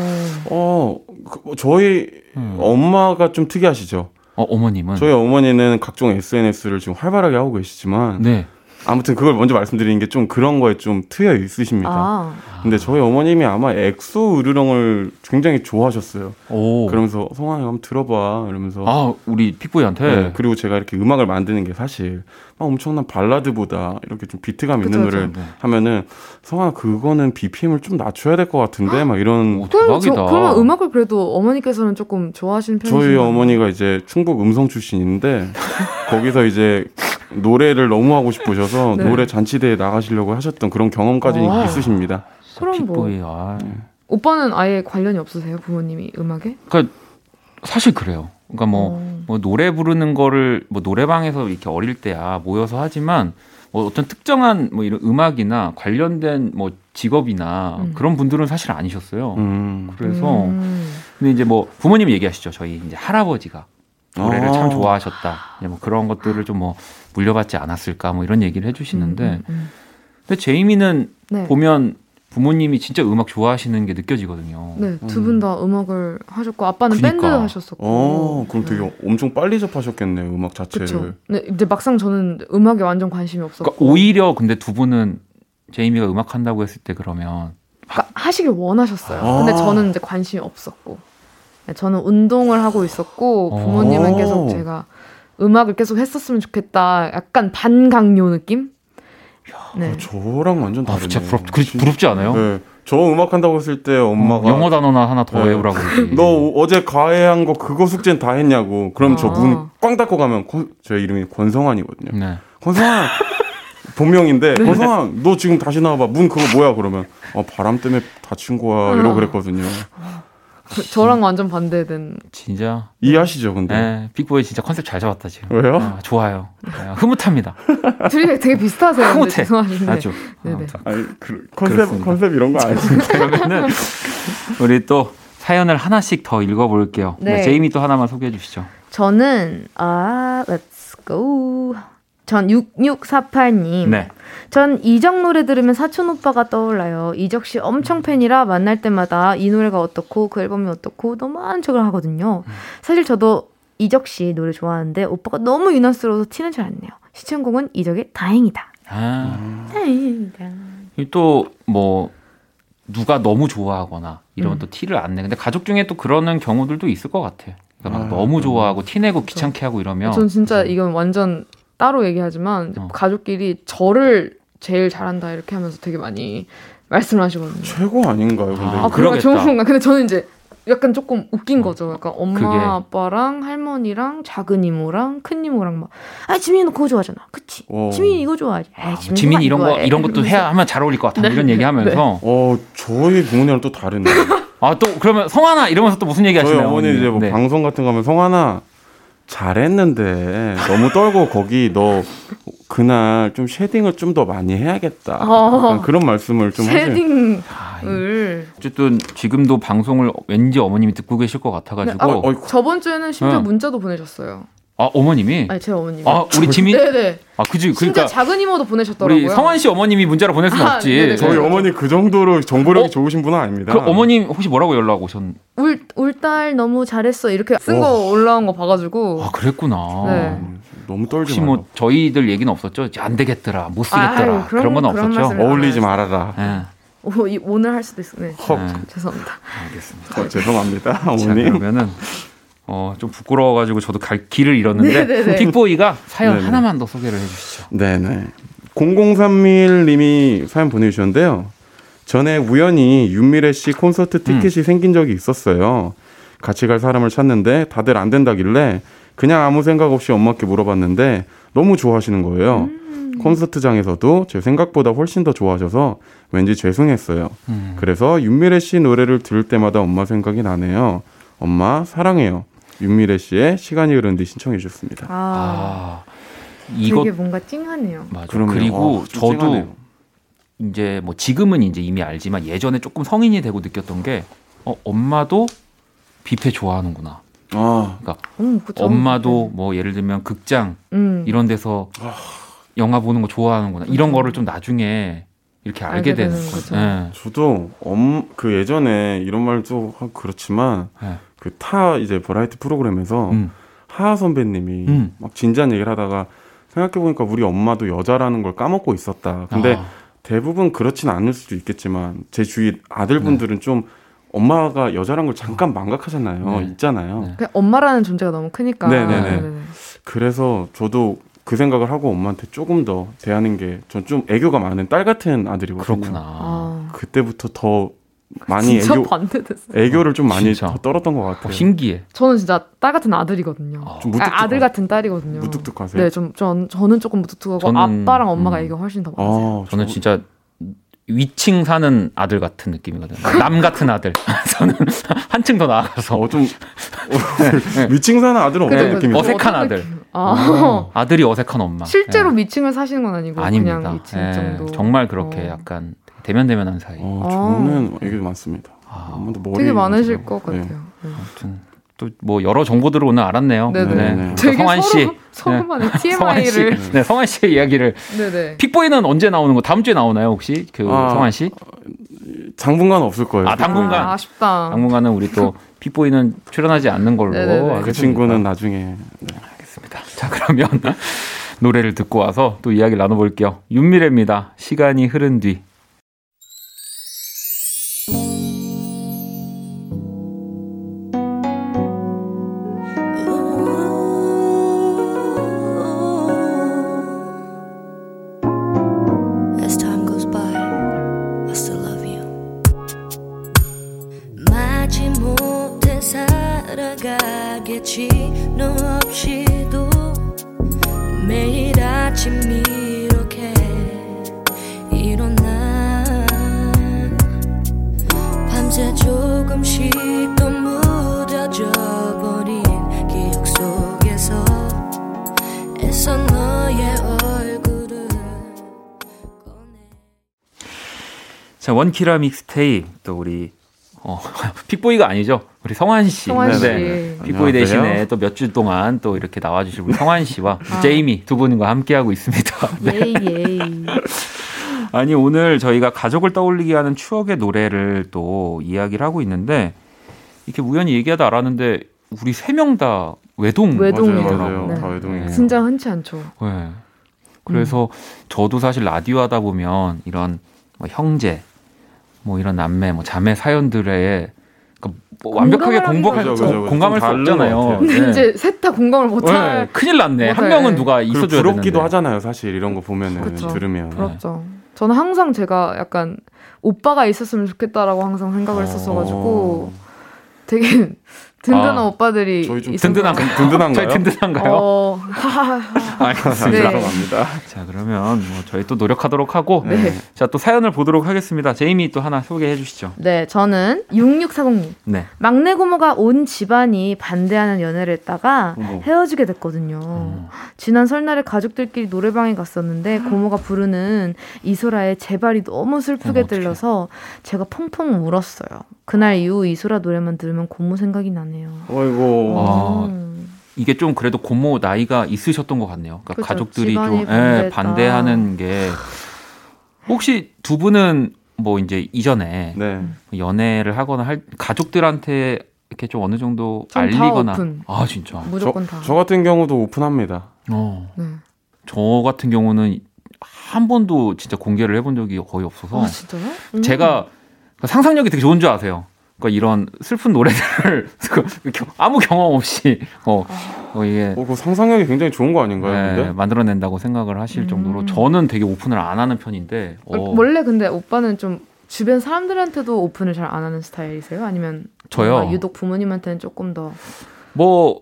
어, 그, 저희 음. 엄마가 좀 특이하시죠. 어, 어머님은 저희 어머니는 각종 SNS를 지금 활발하게 하고 계시지만 네. 아무튼 그걸 먼저 말씀드리는 게 좀 그런 거에 좀 트여 있으십니다. 아. 근데 저희 어머님이 아마 엑소 으르렁을 굉장히 좋아하셨어요. 오. 그러면서 성환이 한번 들어봐 이러면서 아 우리 픽보이한테 네, 그리고 제가 이렇게 음악을 만드는 게 사실 막 엄청난 발라드보다 이렇게 좀 비트감 있는 그쵸, 노래를. 네. 하면은 성환아 그거는 BPM을 좀 낮춰야 될 것 같은데 막 이런 오, 그럼 저, 대박이다. 그러면 음악을 그래도 어머니께서는 조금 좋아하시는 편이신가요? 저희 어머니가 이제 충북 음성 출신인데 거기서 이제 노래를 너무 하고 싶으셔서 네. 노래 잔치대에 나가시려고 하셨던 그런 경험까지 아. 있으십니다. 그럼 뭐 아. 오빠는 아예 관련이 없으세요 부모님이 음악에? 그러니까 사실 그래요. 그러니까 뭐 어. 뭐 노래 부르는 거를 뭐 노래방에서 이렇게 어릴 때야 모여서 하지만 뭐 어떤 특정한 뭐 이런 음악이나 관련된 뭐 직업이나 음. 그런 분들은 사실 아니셨어요. 음. 그래서 음. 근데 이제 뭐 부모님 얘기하시죠. 저희 이제 할아버지가 노래를 아. 참 좋아하셨다. 뭐 그런 것들을 좀 뭐 물려받지 않았을까 뭐 이런 얘기를 해주시는데 음, 음, 근데 제이미는 음. 네. 보면 부모님이 진짜 음악 좋아하시는 게 느껴지거든요. 네, 두 분 다 음 악을 하셨고 아빠는 그니까. 밴드 하셨었고. 어, 그럼 되게 네. 엄청 빨리 접하셨겠네요, 음악 자체를. 그쵸. 네, 이제 막상 저는 음악에 완전 관심이 없었고. 그러니까 오히려 근데 두 분은 제이미가 음악 한다고 했을 때 그러면 그러니까 하시길 원하셨어요. 아. 근데 저는 이제 관심이 없었고. 네, 저는 운동을 하고 있었고 어. 부모님은 계속 제가 음악을 계속 했었으면 좋겠다. 약간 반강요 느낌? 네. 어, 저랑 완전 아, 다르네. 진짜 부럽, 그, 부럽지 않아요? 네. 저 음악 한다고 했을 때 엄마가 어, 영어 단어나 하나 더 네. 외우라고 그러지. 너 어제 과외한 거 그거 숙제는 다 했냐고. 그럼 저 아. 문꽝 닫고 가면 권- 제 이름이 권성환이거든요. 네. 권성환 본명인데 권성환 너 지금 다시 나와봐. 문 그거 뭐야 그러면 어, 바람 때문에 다친 거야 아. 이러고 그랬거든요. 그- 저랑 완전 반대된. 진짜. 이해하시죠 근데 네, 빅보이 진짜 컨셉 잘 잡았다 지금. 왜요? 아, 좋아요. 네, 흐뭇합니다. 둘이 되게 비슷하세요. 흐뭇해. 죄송하신데. 아주. 네네. 아, 자, 아니 그, 컨셉 그렇습니다. 컨셉 이런 거 아니에요. 그러면은 우리 또 사연을 하나씩 더 읽어볼게요. 네. 네, 제이미 또 하나만 소개해 주시죠. 저는 아, let's go. 전 6648님. 네. 전 이적 노래 들으면 사촌 오빠가 떠올라요. 이적 씨 엄청 팬이라 만날 때마다 이 노래가 어떻고 그 앨범이 어떻고 너무 많은 척을 하거든요. 사실 저도 이적 씨 노래 좋아하는데 오빠가 너무 유난스러워서 티는 잘 안 내요. 시청곡은 이적의 다행이다. 아, 다행이다. 또뭐 누가 너무 좋아하거나 이러면 음. 또 티를 안 내. 근데 가족 중에 또 그러는 경우들도 있을 것 같아. 그러니까 막 아, 너무 음. 좋아하고 티 내고 귀찮게 하고 이러면 전 진짜 이건 완전 따로 얘기하지만 어. 가족끼리 저를 제일 잘한다 이렇게 하면서 되게 많이 말씀을 하시거든요. 최고 아닌가요? 근데 아, 아, 그러겠다. 좋은 건가? 근데 저는 이제 약간 조금 웃긴 거죠. 약간 엄마, 그게. 아빠랑 할머니랑 작은 이모랑 큰 이모랑 막, 아 지민이 너 그거 좋아하잖아, 그치? 어. 지민이 이거 좋아하지. 아, 지민이, 지민 이런 거 좋아해. 이런 것도. 해야 하면 잘 어울릴 것 같아. 네. 이런 얘기하면서 어 저희 부모님은 또 다르네. 아또 그러면 성환아 이러면서 또 무슨 얘기 저희 하시나요? 어머니 이제 뭐 네. 방송 같은 거 하면 성환아 잘했는데 너무 떨고 거기 너 그날 좀 shading을 좀 더 많이 해야겠다. 어. 그런 말씀을 좀. shading을 어쨌든 지금도 방송을 왠지 어머님이 듣고 계실 것 같아가지고 네, 아, 어이, 저번 주에는 심지어 어. 문자도 보내셨어요. 아 어머님이 아니 제 어머님. 아 우리 지민 네네. 아 그지 그러니까 작은 이모도 보내셨더라고요. 우리 성환 씨 어머님이 문자로 보낼 수는 아, 없지. 네네. 저희 네. 어머니 그 정도로 정보력이 어? 좋으신 분은 아닙니다. 그 어머님 혹시 뭐라고 연락 오셨? 울 울딸 너무 잘했어 이렇게 쓴 거 올라온 거 봐가지고. 아 그랬구나. 네. 음, 너무 떨지 혹시 마. 뭐 저희들 얘기는 없었죠? 안 되겠더라, 못 쓰겠더라 아유, 그런, 그런- 건 그런 없었죠. 말씀을- 어울리지 말아라. 예, 오, 이- 오늘 할 수도 있어. 네. 헉. 네. 죄송합니다. 알겠습니다. 어, 죄송합니다, 자 어머니. 그러면은 어, 좀 부끄러워가지고 저도 갈 길을 잃었는데 네네네. 빅보이가 사연 네네. 하나만 더 소개를 해주시죠. 네네. 0031님이 사연 보내주셨는데요. 전에 우연히 윤미래 씨 콘서트 티켓이 생긴 적이 있었어요. 같이 갈 사람을 찾는데 다들 안 된다길래 그냥 아무 생각 없이 엄마께 물어봤는데 너무 좋아하시는 거예요. 콘서트장에서도 제 생각보다 훨씬 더 좋아하셔서 왠지 죄송했어요. 음. 그래서 윤미래 씨 노래를 들을 때마다 엄마 생각이 나네요. 엄마 사랑해요. 윤미래 씨의 시간이 흐른 뒤 신청해 주셨습니다. 아, 아 이거 되게 뭔가 찡하네요. 맞아. 그럼요. 그리고 어, 좀 저도 찡하네요. 이제 뭐 지금은 이제 이미 알지만 예전에 조금 성인이 되고 느꼈던 게 어, 엄마도 뷔페 좋아하는구나. 아, 음, 그쵸. 엄마도 뭐 예를 들면 극장 음. 이런 데서 영화 보는 거 좋아하는구나. 이런 거를 좀 나중에 이렇게 알게, 알게 되는 거죠. 예. 저도 엄 그 예전에 이런 말도 그렇지만 예. 그 타 이제 버라이티 프로그램에서 음. 하하 선배님이 음. 막 진지한 얘기를 하다가 생각해 보니까 우리 엄마도 여자라는 걸 까먹고 있었다. 근데 아, 대부분 그렇진 않을 수도 있겠지만 제 주위 아들분들은 좀 엄마가 여자란 걸 잠깐 망각하잖아요. 네. 있잖아요. 네. 그냥 엄마라는 존재가 너무 크니까. 네네네. 그래서 저도 그 생각을 하고 엄마한테 조금 더 대하는 게 전 좀 애교가 많은 딸 같은 아들이거든요. 그렇구나. 아, 그때부터 더 많이 애교 반대됐어요. 애교를 좀 많이 진짜. 더 떨었던 것 같아요. 어, 신기해. 저는 진짜 딸 같은 아들이거든요. 아, 좀 아, 아 들 같은 딸이거든요. 무뚝뚝하세요. 네, 좀, 전, 저는 조금 무뚝뚝하고 저는- 아빠랑 엄마가 음. 애교가 훨씬 더 많으세요. 아, 저는 저- 진짜 위층 사는 아들 같은 느낌이거든요. 남 같은 아들. 저는 한층 더 나아가서 어, 좀 위층 사는 아들은 어떤. 느낌이죠? 어색한 아들. 아, 아들이 어색한 엄마. 실제로 예. 미층을 사시는 건 아니고 아닙니다. 그냥 2층 예, 정도. 정말 그렇게 어. 약간 대면 대면한 사이. 어, 아. 저는 얘기 많습니다. 아, 되게 많으실. 것 네. 같아요. 네. 아무튼 또뭐 여러 정보들을 오늘 알았네요. 네네. 네. 되게 성환 씨. 서로 서로만의 성환 씨. TMI를. 네, 성환 씨의 이야기를 네네. 픽보이는 언제 나오는 거? 다음 주에 나오나요, 혹시? 그 아, 성환 씨? 당분간 없을 거예요. 아, 당분간. 아, 아쉽다. 당분간은 우리 또 픽보이는 출연하지 않는 걸로 네네네. 그. 친구는 나중에 네. 알겠습니다. 자, 그러면 노래를 듣고 와서 또 이야기를 나눠볼게요. 윤미래입니다. 시간이 흐른 뒤. 원키라 믹스테이프 또 우리 어, 픽보이가 아니죠. 우리 성환 씨. 성환 씨. 네. 픽보이 안녕하세요. 대신에 또 몇 주 동안 또 이렇게 나와주실 우리 성환 씨와 아. 제이미 두 분과 함께하고 있습니다. 네. 예이 예이. 아니 오늘 저희가 가족을 떠올리게 하는 추억의 노래를 또 이야기를 하고 있는데 이렇게 우연히 얘기하다 알았는데 우리 세 명 다 외동 외동이더라고요. 네. 다 외동이에요. 진짜 흔치 않죠. 네. 그래서 저도 사실 라디오 하다 보면 이런 뭐 형제, 뭐 이런 남매, 뭐 자매 사연들에 그러니까 뭐 완벽하게 공감을 그죠, 그죠. 공감할 수좀 다른 없잖아요. 근데 네. 이제 셋 다 공감을 네, 못할. 큰일 났네. 한. 명은 누가 있어줘야 부럽기도 되는데. 하잖아요, 사실 이런 거 보면은 그쵸. 들으면. 부럽죠. 저는 항상 제가 약간 오빠가 있었으면 좋겠다라고 항상 생각을 어. 했었어가지고 되게 든든한 아, 오빠들이 저희 좀 있어서 든든한가요? 든든한가요? 저희 든든한가요? 어. 알겠습니다. 네. 자 그러면 뭐 저희 또 노력하도록 하고 네. 자또 사연을 보도록 하겠습니다. 제이미 또 하나 소개해 주시죠. 네, 저는 6640님. 네. 막내 고모가 온 집안이 반대하는 연애를 했다가 어머. 헤어지게 됐거든요. 어. 지난 설날에 가족들끼리 노래방에 갔었는데 고모가 부르는 이소라의 제발이 너무 슬프게. 들려서 제가 펑펑 울었어요. 그날 이후 이소라 노래만 들으면 고모 생각이 나네요. 어이고. 아, 음. 이게 좀 그래도 고모 나이가 있으셨던 것 같네요. 그러니까 그쵸, 가족들이 좀 예. 반대하는 게 혹시 두 분은 뭐 이제 이전에 네. 연애를 하거나 할 가족들한테 이렇게 좀 어느 정도 알리거나 오픈. 아 진짜 무조건 다. 저 같은 경우도 오픈합니다. 어, 네. 저 같은 경우는 한 번도 진짜 공개를 해본 적이 거의 없어서 아 진짜요? 음. 제가 상상력이 되게 좋은 줄 아세요. 그러니까 이런 슬픈 노래들을 아무 경험 없이 어, 어 이게 어, 그 상상력이 굉장히 좋은 거 아닌가요? 네, 근데? 만들어낸다고 생각을 하실 음. 정도로 저는 되게 오픈을 안 하는 편인데 어, 원래 근데 오빠는 좀 주변 사람들한테도 오픈을 잘 안 하는 스타일이세요? 아니면 저요? 유독 부모님한테는 조금 더 뭐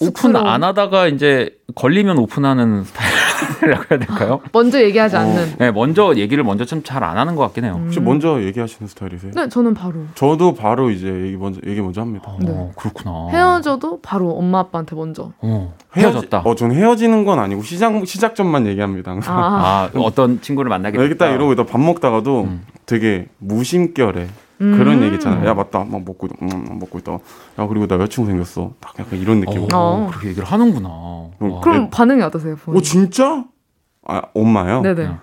오픈. 안 하다가 이제 걸리면 오픈하는 스타일이라고 해야 될까요? 먼저 얘기하지 어. 않는. 네, 먼저 얘기를 먼저 좀잘안 하는 것 같긴 해요. 혹시 음. 먼저 얘기하시는 스타일이세요? 네, 저는 바로 저도 바로 이제 얘기 먼저 얘기 먼저 합니다. 어, 네. 그렇구나. 헤어져도 바로 엄마 아빠한테 먼저. 어, 헤어졌다. 어, 전 헤어지는 건 아니고 시작 시작 전만 얘기합니다. 항상. 아, 아, 어떤 친구를 만나게 여기 딱 됐다. 이러고 있다 밥 먹다가도 음. 되게 무심결에 음. 그런 얘기 있잖아요. 야 맞다, 막 먹고 있다, 음, 먹고 있다. 야 그리고 나 여자친구 생겼어. 딱 약간 이런 느낌. 어, 어, 어. 그렇게 얘기를 하는구나. 그럼 와. 그럼 반응이 어떠세요? 부모님? 진짜? 아 엄마요? 네네. 네.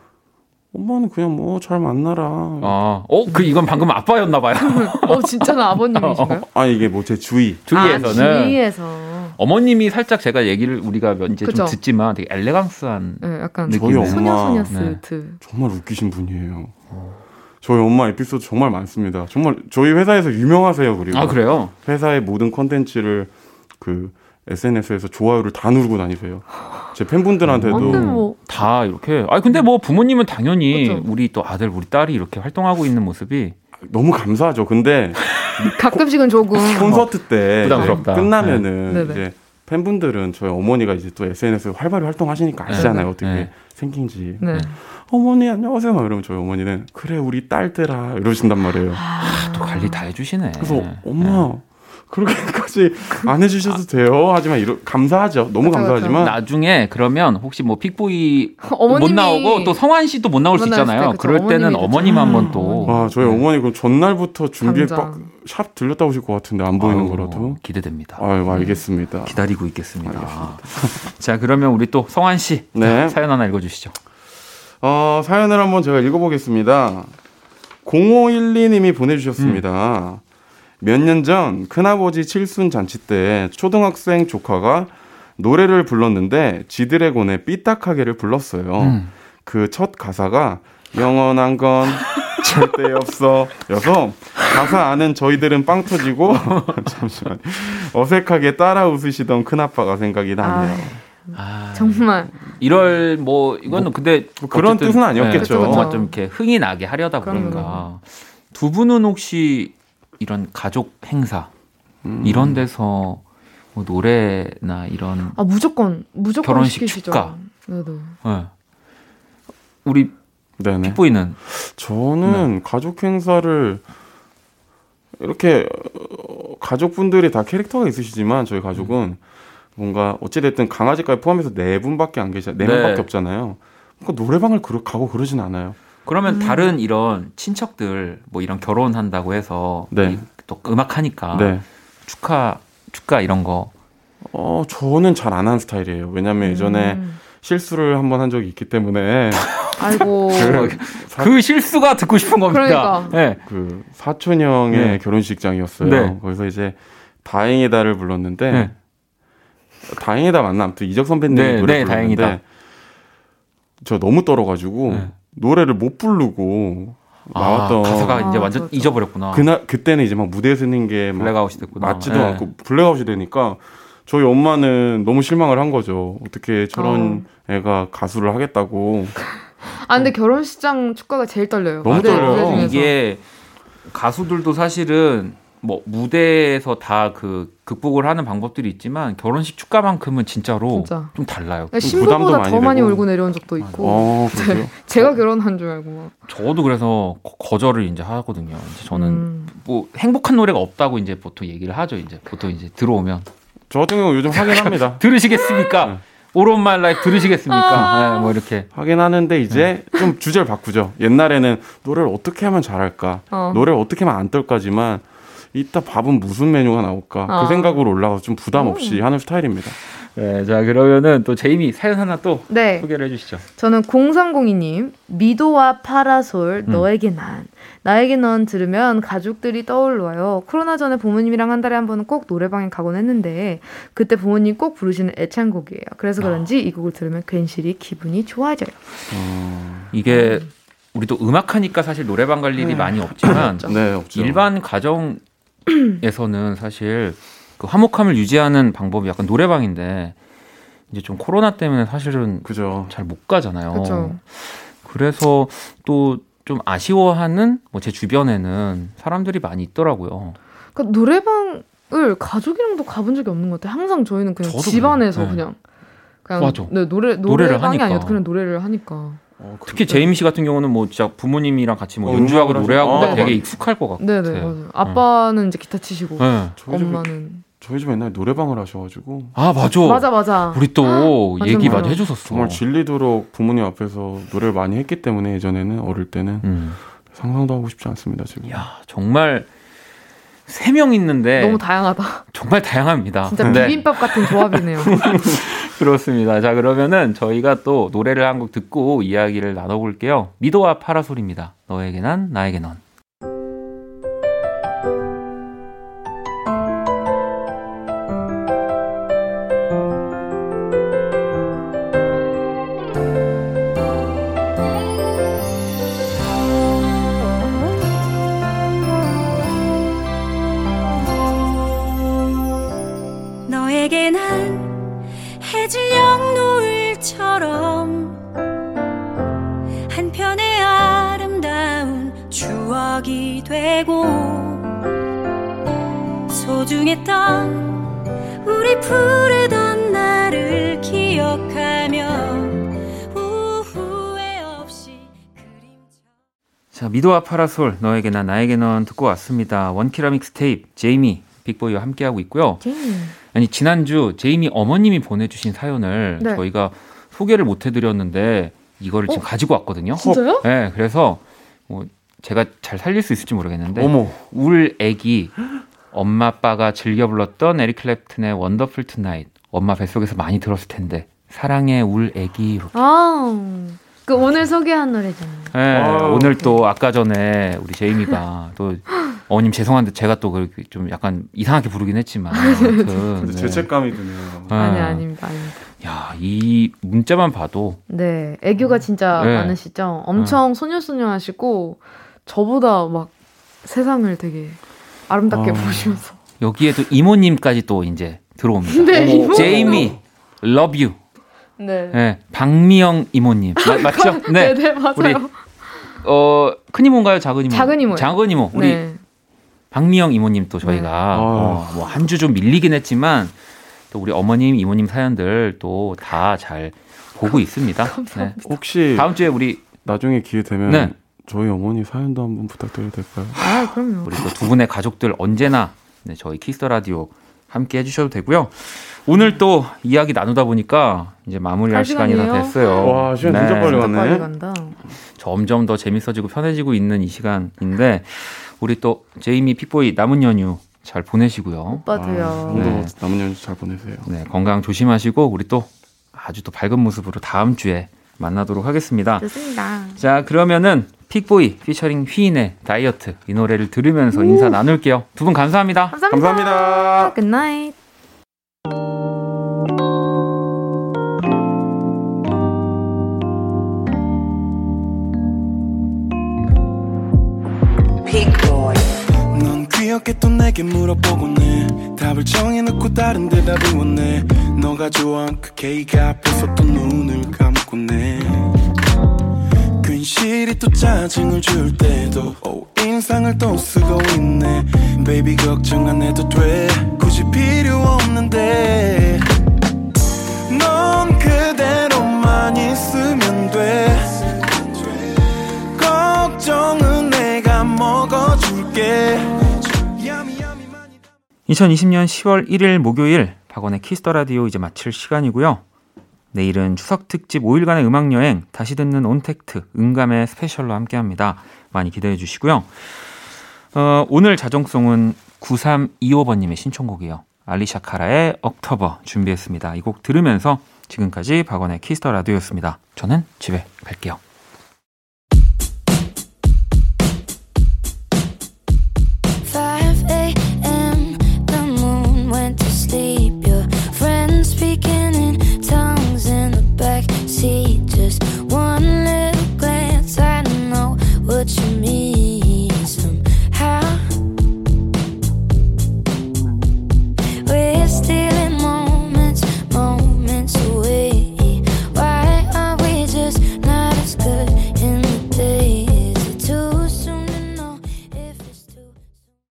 엄마는 그냥 뭐 잘 만나라. 아, 어, 그 이건 방금 아빠였나 봐요. 어, 진짜는 아버님이신가요? 아 이게 뭐 제 주의. 주위에서는 아, 주위에서. 어머님이 살짝 제가 얘기를 우리가 몇- 이제 그쵸. 좀 듣지만 되게 elegance한 네, 약간 느낌의 저희 엄마- 소녀 소녀 네. 스트. 정말 웃기신 분이에요. 저희 엄마 에피소드 정말 많습니다. 정말 저희 회사에서 유명하세요. 그리고 아 그래요? 회사의 모든 컨텐츠를 그 SNS에서 좋아요를 다 누르고 다니세요. 제 팬분들한테도 근데 뭐다 이렇게. 아 근데 뭐 부모님은 당연히 그쵸. 우리 또 아들 우리 딸이 이렇게 활동하고 있는 모습이 너무 감사하죠. 근데 가끔씩은 조금 콘서트 때 부담스럽다. 이제 끝나면은 네. 이제 팬분들은 저희 어머니가 이제 또 SNS 활발히 활동하시니까 아시잖아요. 네. 어떻게 네. 생긴지. 네. 어머니 안녕하세요. 막 이러면 저희 어머니는 그래 우리 딸들아 이러신단 말이에요. 또 관리 다 해주시네. 그래서 엄마 그렇게까지 안 해주셔도 돼요. 하지만 이러, 감사하죠. 너무 그쵸, 감사하지만 나중에 그러면 혹시 뭐 픽보이 어머님이 못 나오고 또 성환 씨도 못 나올 수 있잖아요. 때, 그쵸. 그럴 때는 어머님이 어머님. 한번 음, 또. 와 저희 어머니 그럼 전날부터 준비해 당장. 빡샵 들렸다 오실 것 같은데 안 보이는 아유, 거라도. 기대됩니다. 아유 알겠습니다. 기다리고 있겠습니다. 자 그러면 우리 또 성환 씨 네. 사연 하나 읽어주시죠. 어, 사연을 한번 제가 읽어보겠습니다. 0512님이 보내주셨습니다. 몇년 전 큰아버지 칠순 잔치 때 초등학생 조카가 노래를 불렀는데 지드래곤의 삐딱하게를 불렀어요. 음. 그첫 가사가 영원한 건 절대 없어. 여서 가사 아는 저희들은 빵 터지고 잠시만 어색하게 따라 웃으시던 큰 아빠가 생각이 나네요. 아, 정말 이럴 뭐 이거는 근데 뭐 그런 어쨌든, 뜻은 아니었겠죠. 네, 뭔가. 좀 이렇게 흥이 나게 하려다. 보니까 두 분은 혹시 이런 가족 행사 음. 이런 데서 뭐 노래나 이런 아 무조건 무조건 결혼식 시키시죠. 축가. 네네. 네. 우리 네네. 픽보이는 저는 가족 행사를 이렇게 어, 가족분들이 다 캐릭터가 있으시지만 저희 가족은 뭔가 어찌됐든 강아지까지 포함해서 네 분밖에 안 계시 네 네. 명밖에 없잖아요. 그러니까 노래방을 그러, 가고 그러진 않아요. 그러면 다른 이런 친척들 뭐 이런 결혼한다고 해서 네. 이- 또 음악 하니까 네. 축하 축가 이런 거 어 저는 잘 안 하는 스타일이에요. 왜냐면 예전에 음. 실수를 한 번 한 적이 있기 때문에 아이고. 사- 그 실수가 듣고 싶은 겁니다. 그러니까. 네. 그 사촌 형의 네. 결혼식장이었어요. 네. 거기서 이제 다행이다를 불렀는데 네. 다행이다 맞나 아무튼 이적 선배님 네, 노래 네, 다행이다. 저 너무 떨어가지고 네. 노래를 못 부르고 나왔던 아, 가사가 이제 아, 완전 그렇죠. 잊어버렸구나. 그날 그때는 이제 막 무대에 서는 게막 블랙아웃이 됐구나. 맞지도 네. 않고 블랙아웃이 되니까 저희 엄마는 너무 실망을 한 거죠. 어떻게 저런 어. 애가 가수를 하겠다고. 아 근데 결혼식장 축가가 제일 떨려요. 너무 떨려요. 이게 가수들도 사실은 뭐 무대에서 다 그 극복을 하는 방법들이 있지만 결혼식 축가만큼은 진짜로 진짜. 좀 달라요. 부담도 신부보다 많이 더 많이 되고. 울고 내려온 적도 있고. 어, 그래요? 제가 결혼한 줄 알고 막. 저도 그래서 거- 거절을 이제 하거든요. 이제 저는 음. 뭐 행복한 노래가 없다고 이제 보통 얘기를 하죠. 이제 보통 이제 들어오면 저 같은 경우 요즘 하긴 합니다. 들으시겠습니까? All of My Life 들으시겠습니까? 네, 뭐 이렇게 하긴 하는데 이제 좀 주제를 바꾸죠. 옛날에는 노래를 어떻게 하면 잘할까, 어. 노래를 어떻게 하면 안 떨까지만 이따 밥은 무슨 메뉴가 나올까 어. 그 생각으로 올라가서 좀 부담 없이 하는 스타일입니다. 네, 자 그러면은 또 제이미 사연 하나 또 네. 소개를 해주시죠. 저는 0302님 미도와 파라솔 음. 너에게 난 나에게 넌 들으면 가족들이 떠올라요. 코로나 전에 부모님이랑 한 달에 한 번은 꼭 노래방에 가곤 했는데 그때 부모님 꼭 부르시는 애창곡이에요. 그래서 그런지 이 곡을 들으면 괜시리 기분이 좋아져요. 이게 우리도 음악하니까 사실 노래방 갈 일이 네. 많이 없지만 네, 없죠. 일반 가정 에서는 사실 그 화목함을 유지하는 방법이 약간 노래방인데 이제 좀 코로나 때문에 사실은 그죠. 잘 못 가잖아요. 그쵸. 그래서 또 좀 아쉬워하는 뭐 제 주변에는 사람들이 많이 있더라고요. 그러니까 노래방을 가족이랑도 가본 적이 없는 것 같아요. 항상 저희는 그냥 집안에서 그래요. 네. 그냥 그냥 맞아. 네, 노래 노래를 노래방이 하니까. 아니어도 그냥 노래를 하니까. 어, 특히 그때- 제이미 씨 같은 경우는 뭐 진짜 부모님이랑 같이 뭐 어, 연주하고 노래하고 어, 되게 맞- 익숙할 것 같아요. 네네 맞아요. 아빠는 이제 기타 치시고 네. 저희 집 엄마는 저희 집 옛날에 노래방을 하셔가지고 아 맞아. 맞아 맞아. 우리 또 맞아, 얘기 맞아. 많이 해줬었어. 정말 질리도록 부모님 앞에서 노래를 많이 했기 때문에 예전에는 어릴 때는 음. 상상도 하고 싶지 않습니다 지금. 야 정말 세 명 있는데 너무 다양하다. 정말 다양합니다. 진짜 네, 비빔밥 같은 조합이네요. 그렇습니다. 자 그러면은 저희가 또 노래를 한 곡 듣고 이야기를 나눠볼게요. 미도와 파라솔입니다. 너에게 난 나에게 넌. 되고 소중했던 우리 푸르던 나를 기억하며 후회 없이 그림처럼 자, 미도와 파라솔, 너에게 난, 나에게 넌 듣고 왔습니다. 원키라 믹스테이프, 제이미, 빅보이와 함께하고 있고요. 아니, 지난주 제이미 어머님이 보내주신 사연을 네. 저희가 소개를 못 해드렸는데, 이거를 지금 어? 가지고 왔거든요. 진짜요? 네, 그래서 뭐 제가 잘 살릴 수 있을지 모르겠는데, 어머. 울 애기, 엄마 아빠가 즐겨 불렀던 에릭 클랩튼의 Wonderful Tonight, 엄마 뱃속에서 많이 들었을 텐데, 사랑해 울 애기. 이렇게. 아, 그 오늘 소개한 노래잖아요. 네, 아유, 오늘 또 아까 전에 우리 제이미가 또 어머님 죄송한데 제가 또 그렇게 좀 약간 이상하게 부르긴 했지만 아무튼 근데 네. 죄책감이 드네요. 네. 아니 아닙니다, 아닙니다. 야, 이 문자만 봐도 네, 애교가 진짜 네. 많으시죠. 엄청 소녀소녀하시고 저보다 막 세상을 되게 아름답게 아. 보시면서. 여기에 또 이모님까지 또 이제 들어옵니다. 네, 이모님. 제이미 love you. 네. 네, 박미영 이모님 마- 맞죠? 네, 네. 네, 맞아요. 우리 어, 큰 이모인가요? 작은 이모? 작은 이모요. 작은 이모. 우리 네. 박미영 이모님 또 저희가 네. 어, 뭐한 주 좀 밀리긴 했지만 또 우리 어머님 이모님 사연들 또 다 잘 보고 있습니다. 네. 혹시 다음 주에 우리 나중에 기회 되면 네. 저희 어머니 사연도 한번 부탁드려도 될까요? 아, 그럼요. 우리 또 두 분의 가족들 언제나 네, 저희 Kiss the Radio 함께 해주셔도 되고요. 오늘 또 이야기 나누다 보니까 이제 마무리할 갈 시간이 다? 됐어요. 와, 시간 진짜 빨리 진짜 왔네. 빨리 간다. 점점 더 재밌어지고 편해지고 있는 이 시간인데 우리 또 제이미 Peakboy 남은 연휴 잘 보내시고요. 오빠도요. 아, 네. 남은 연휴 잘 보내세요. 네, 건강 조심하시고 우리 또 아주 또 밝은 모습으로 다음 주에 만나도록 하겠습니다. 좋습니다. 자, 그러면은 픽보이 피처링 휘인의 다이어트 이 노래를 들으면서 인사 나눌게요. 두 분 감사합니다. 감사합니다. 감사합니다. Good night. 넌 귀엽게 또 내게 물어보곤 해 답을 정해놓고 다른 대답을 원해 너가 좋아한 그 케이크 앞에서 또 눈을 해 괜시리 또 짜증을 줄 때도 오, 인상을 또 쓰고 있네. Baby 걱정 안 해도 돼. 굳이 필요 없는데. 넌 그대로만 있으면 돼. 걱정은 내가 먹어줄게. 2020년 10월 1일 목요일 박원의 Kiss the Radio 이제 마칠 시간이고요. 내일은 추석 특집 5일간의 음악 여행 다시 듣는 ontact 음감회 special로 함께합니다. 많이 기대해 주시고요. 어, 오늘 자정송은 9325번님의 신청곡이요. 알리샤 카라의 October 준비했습니다. 이 곡 들으면서 지금까지 박원의 키스터 라디오였습니다. 저는 집에 갈게요.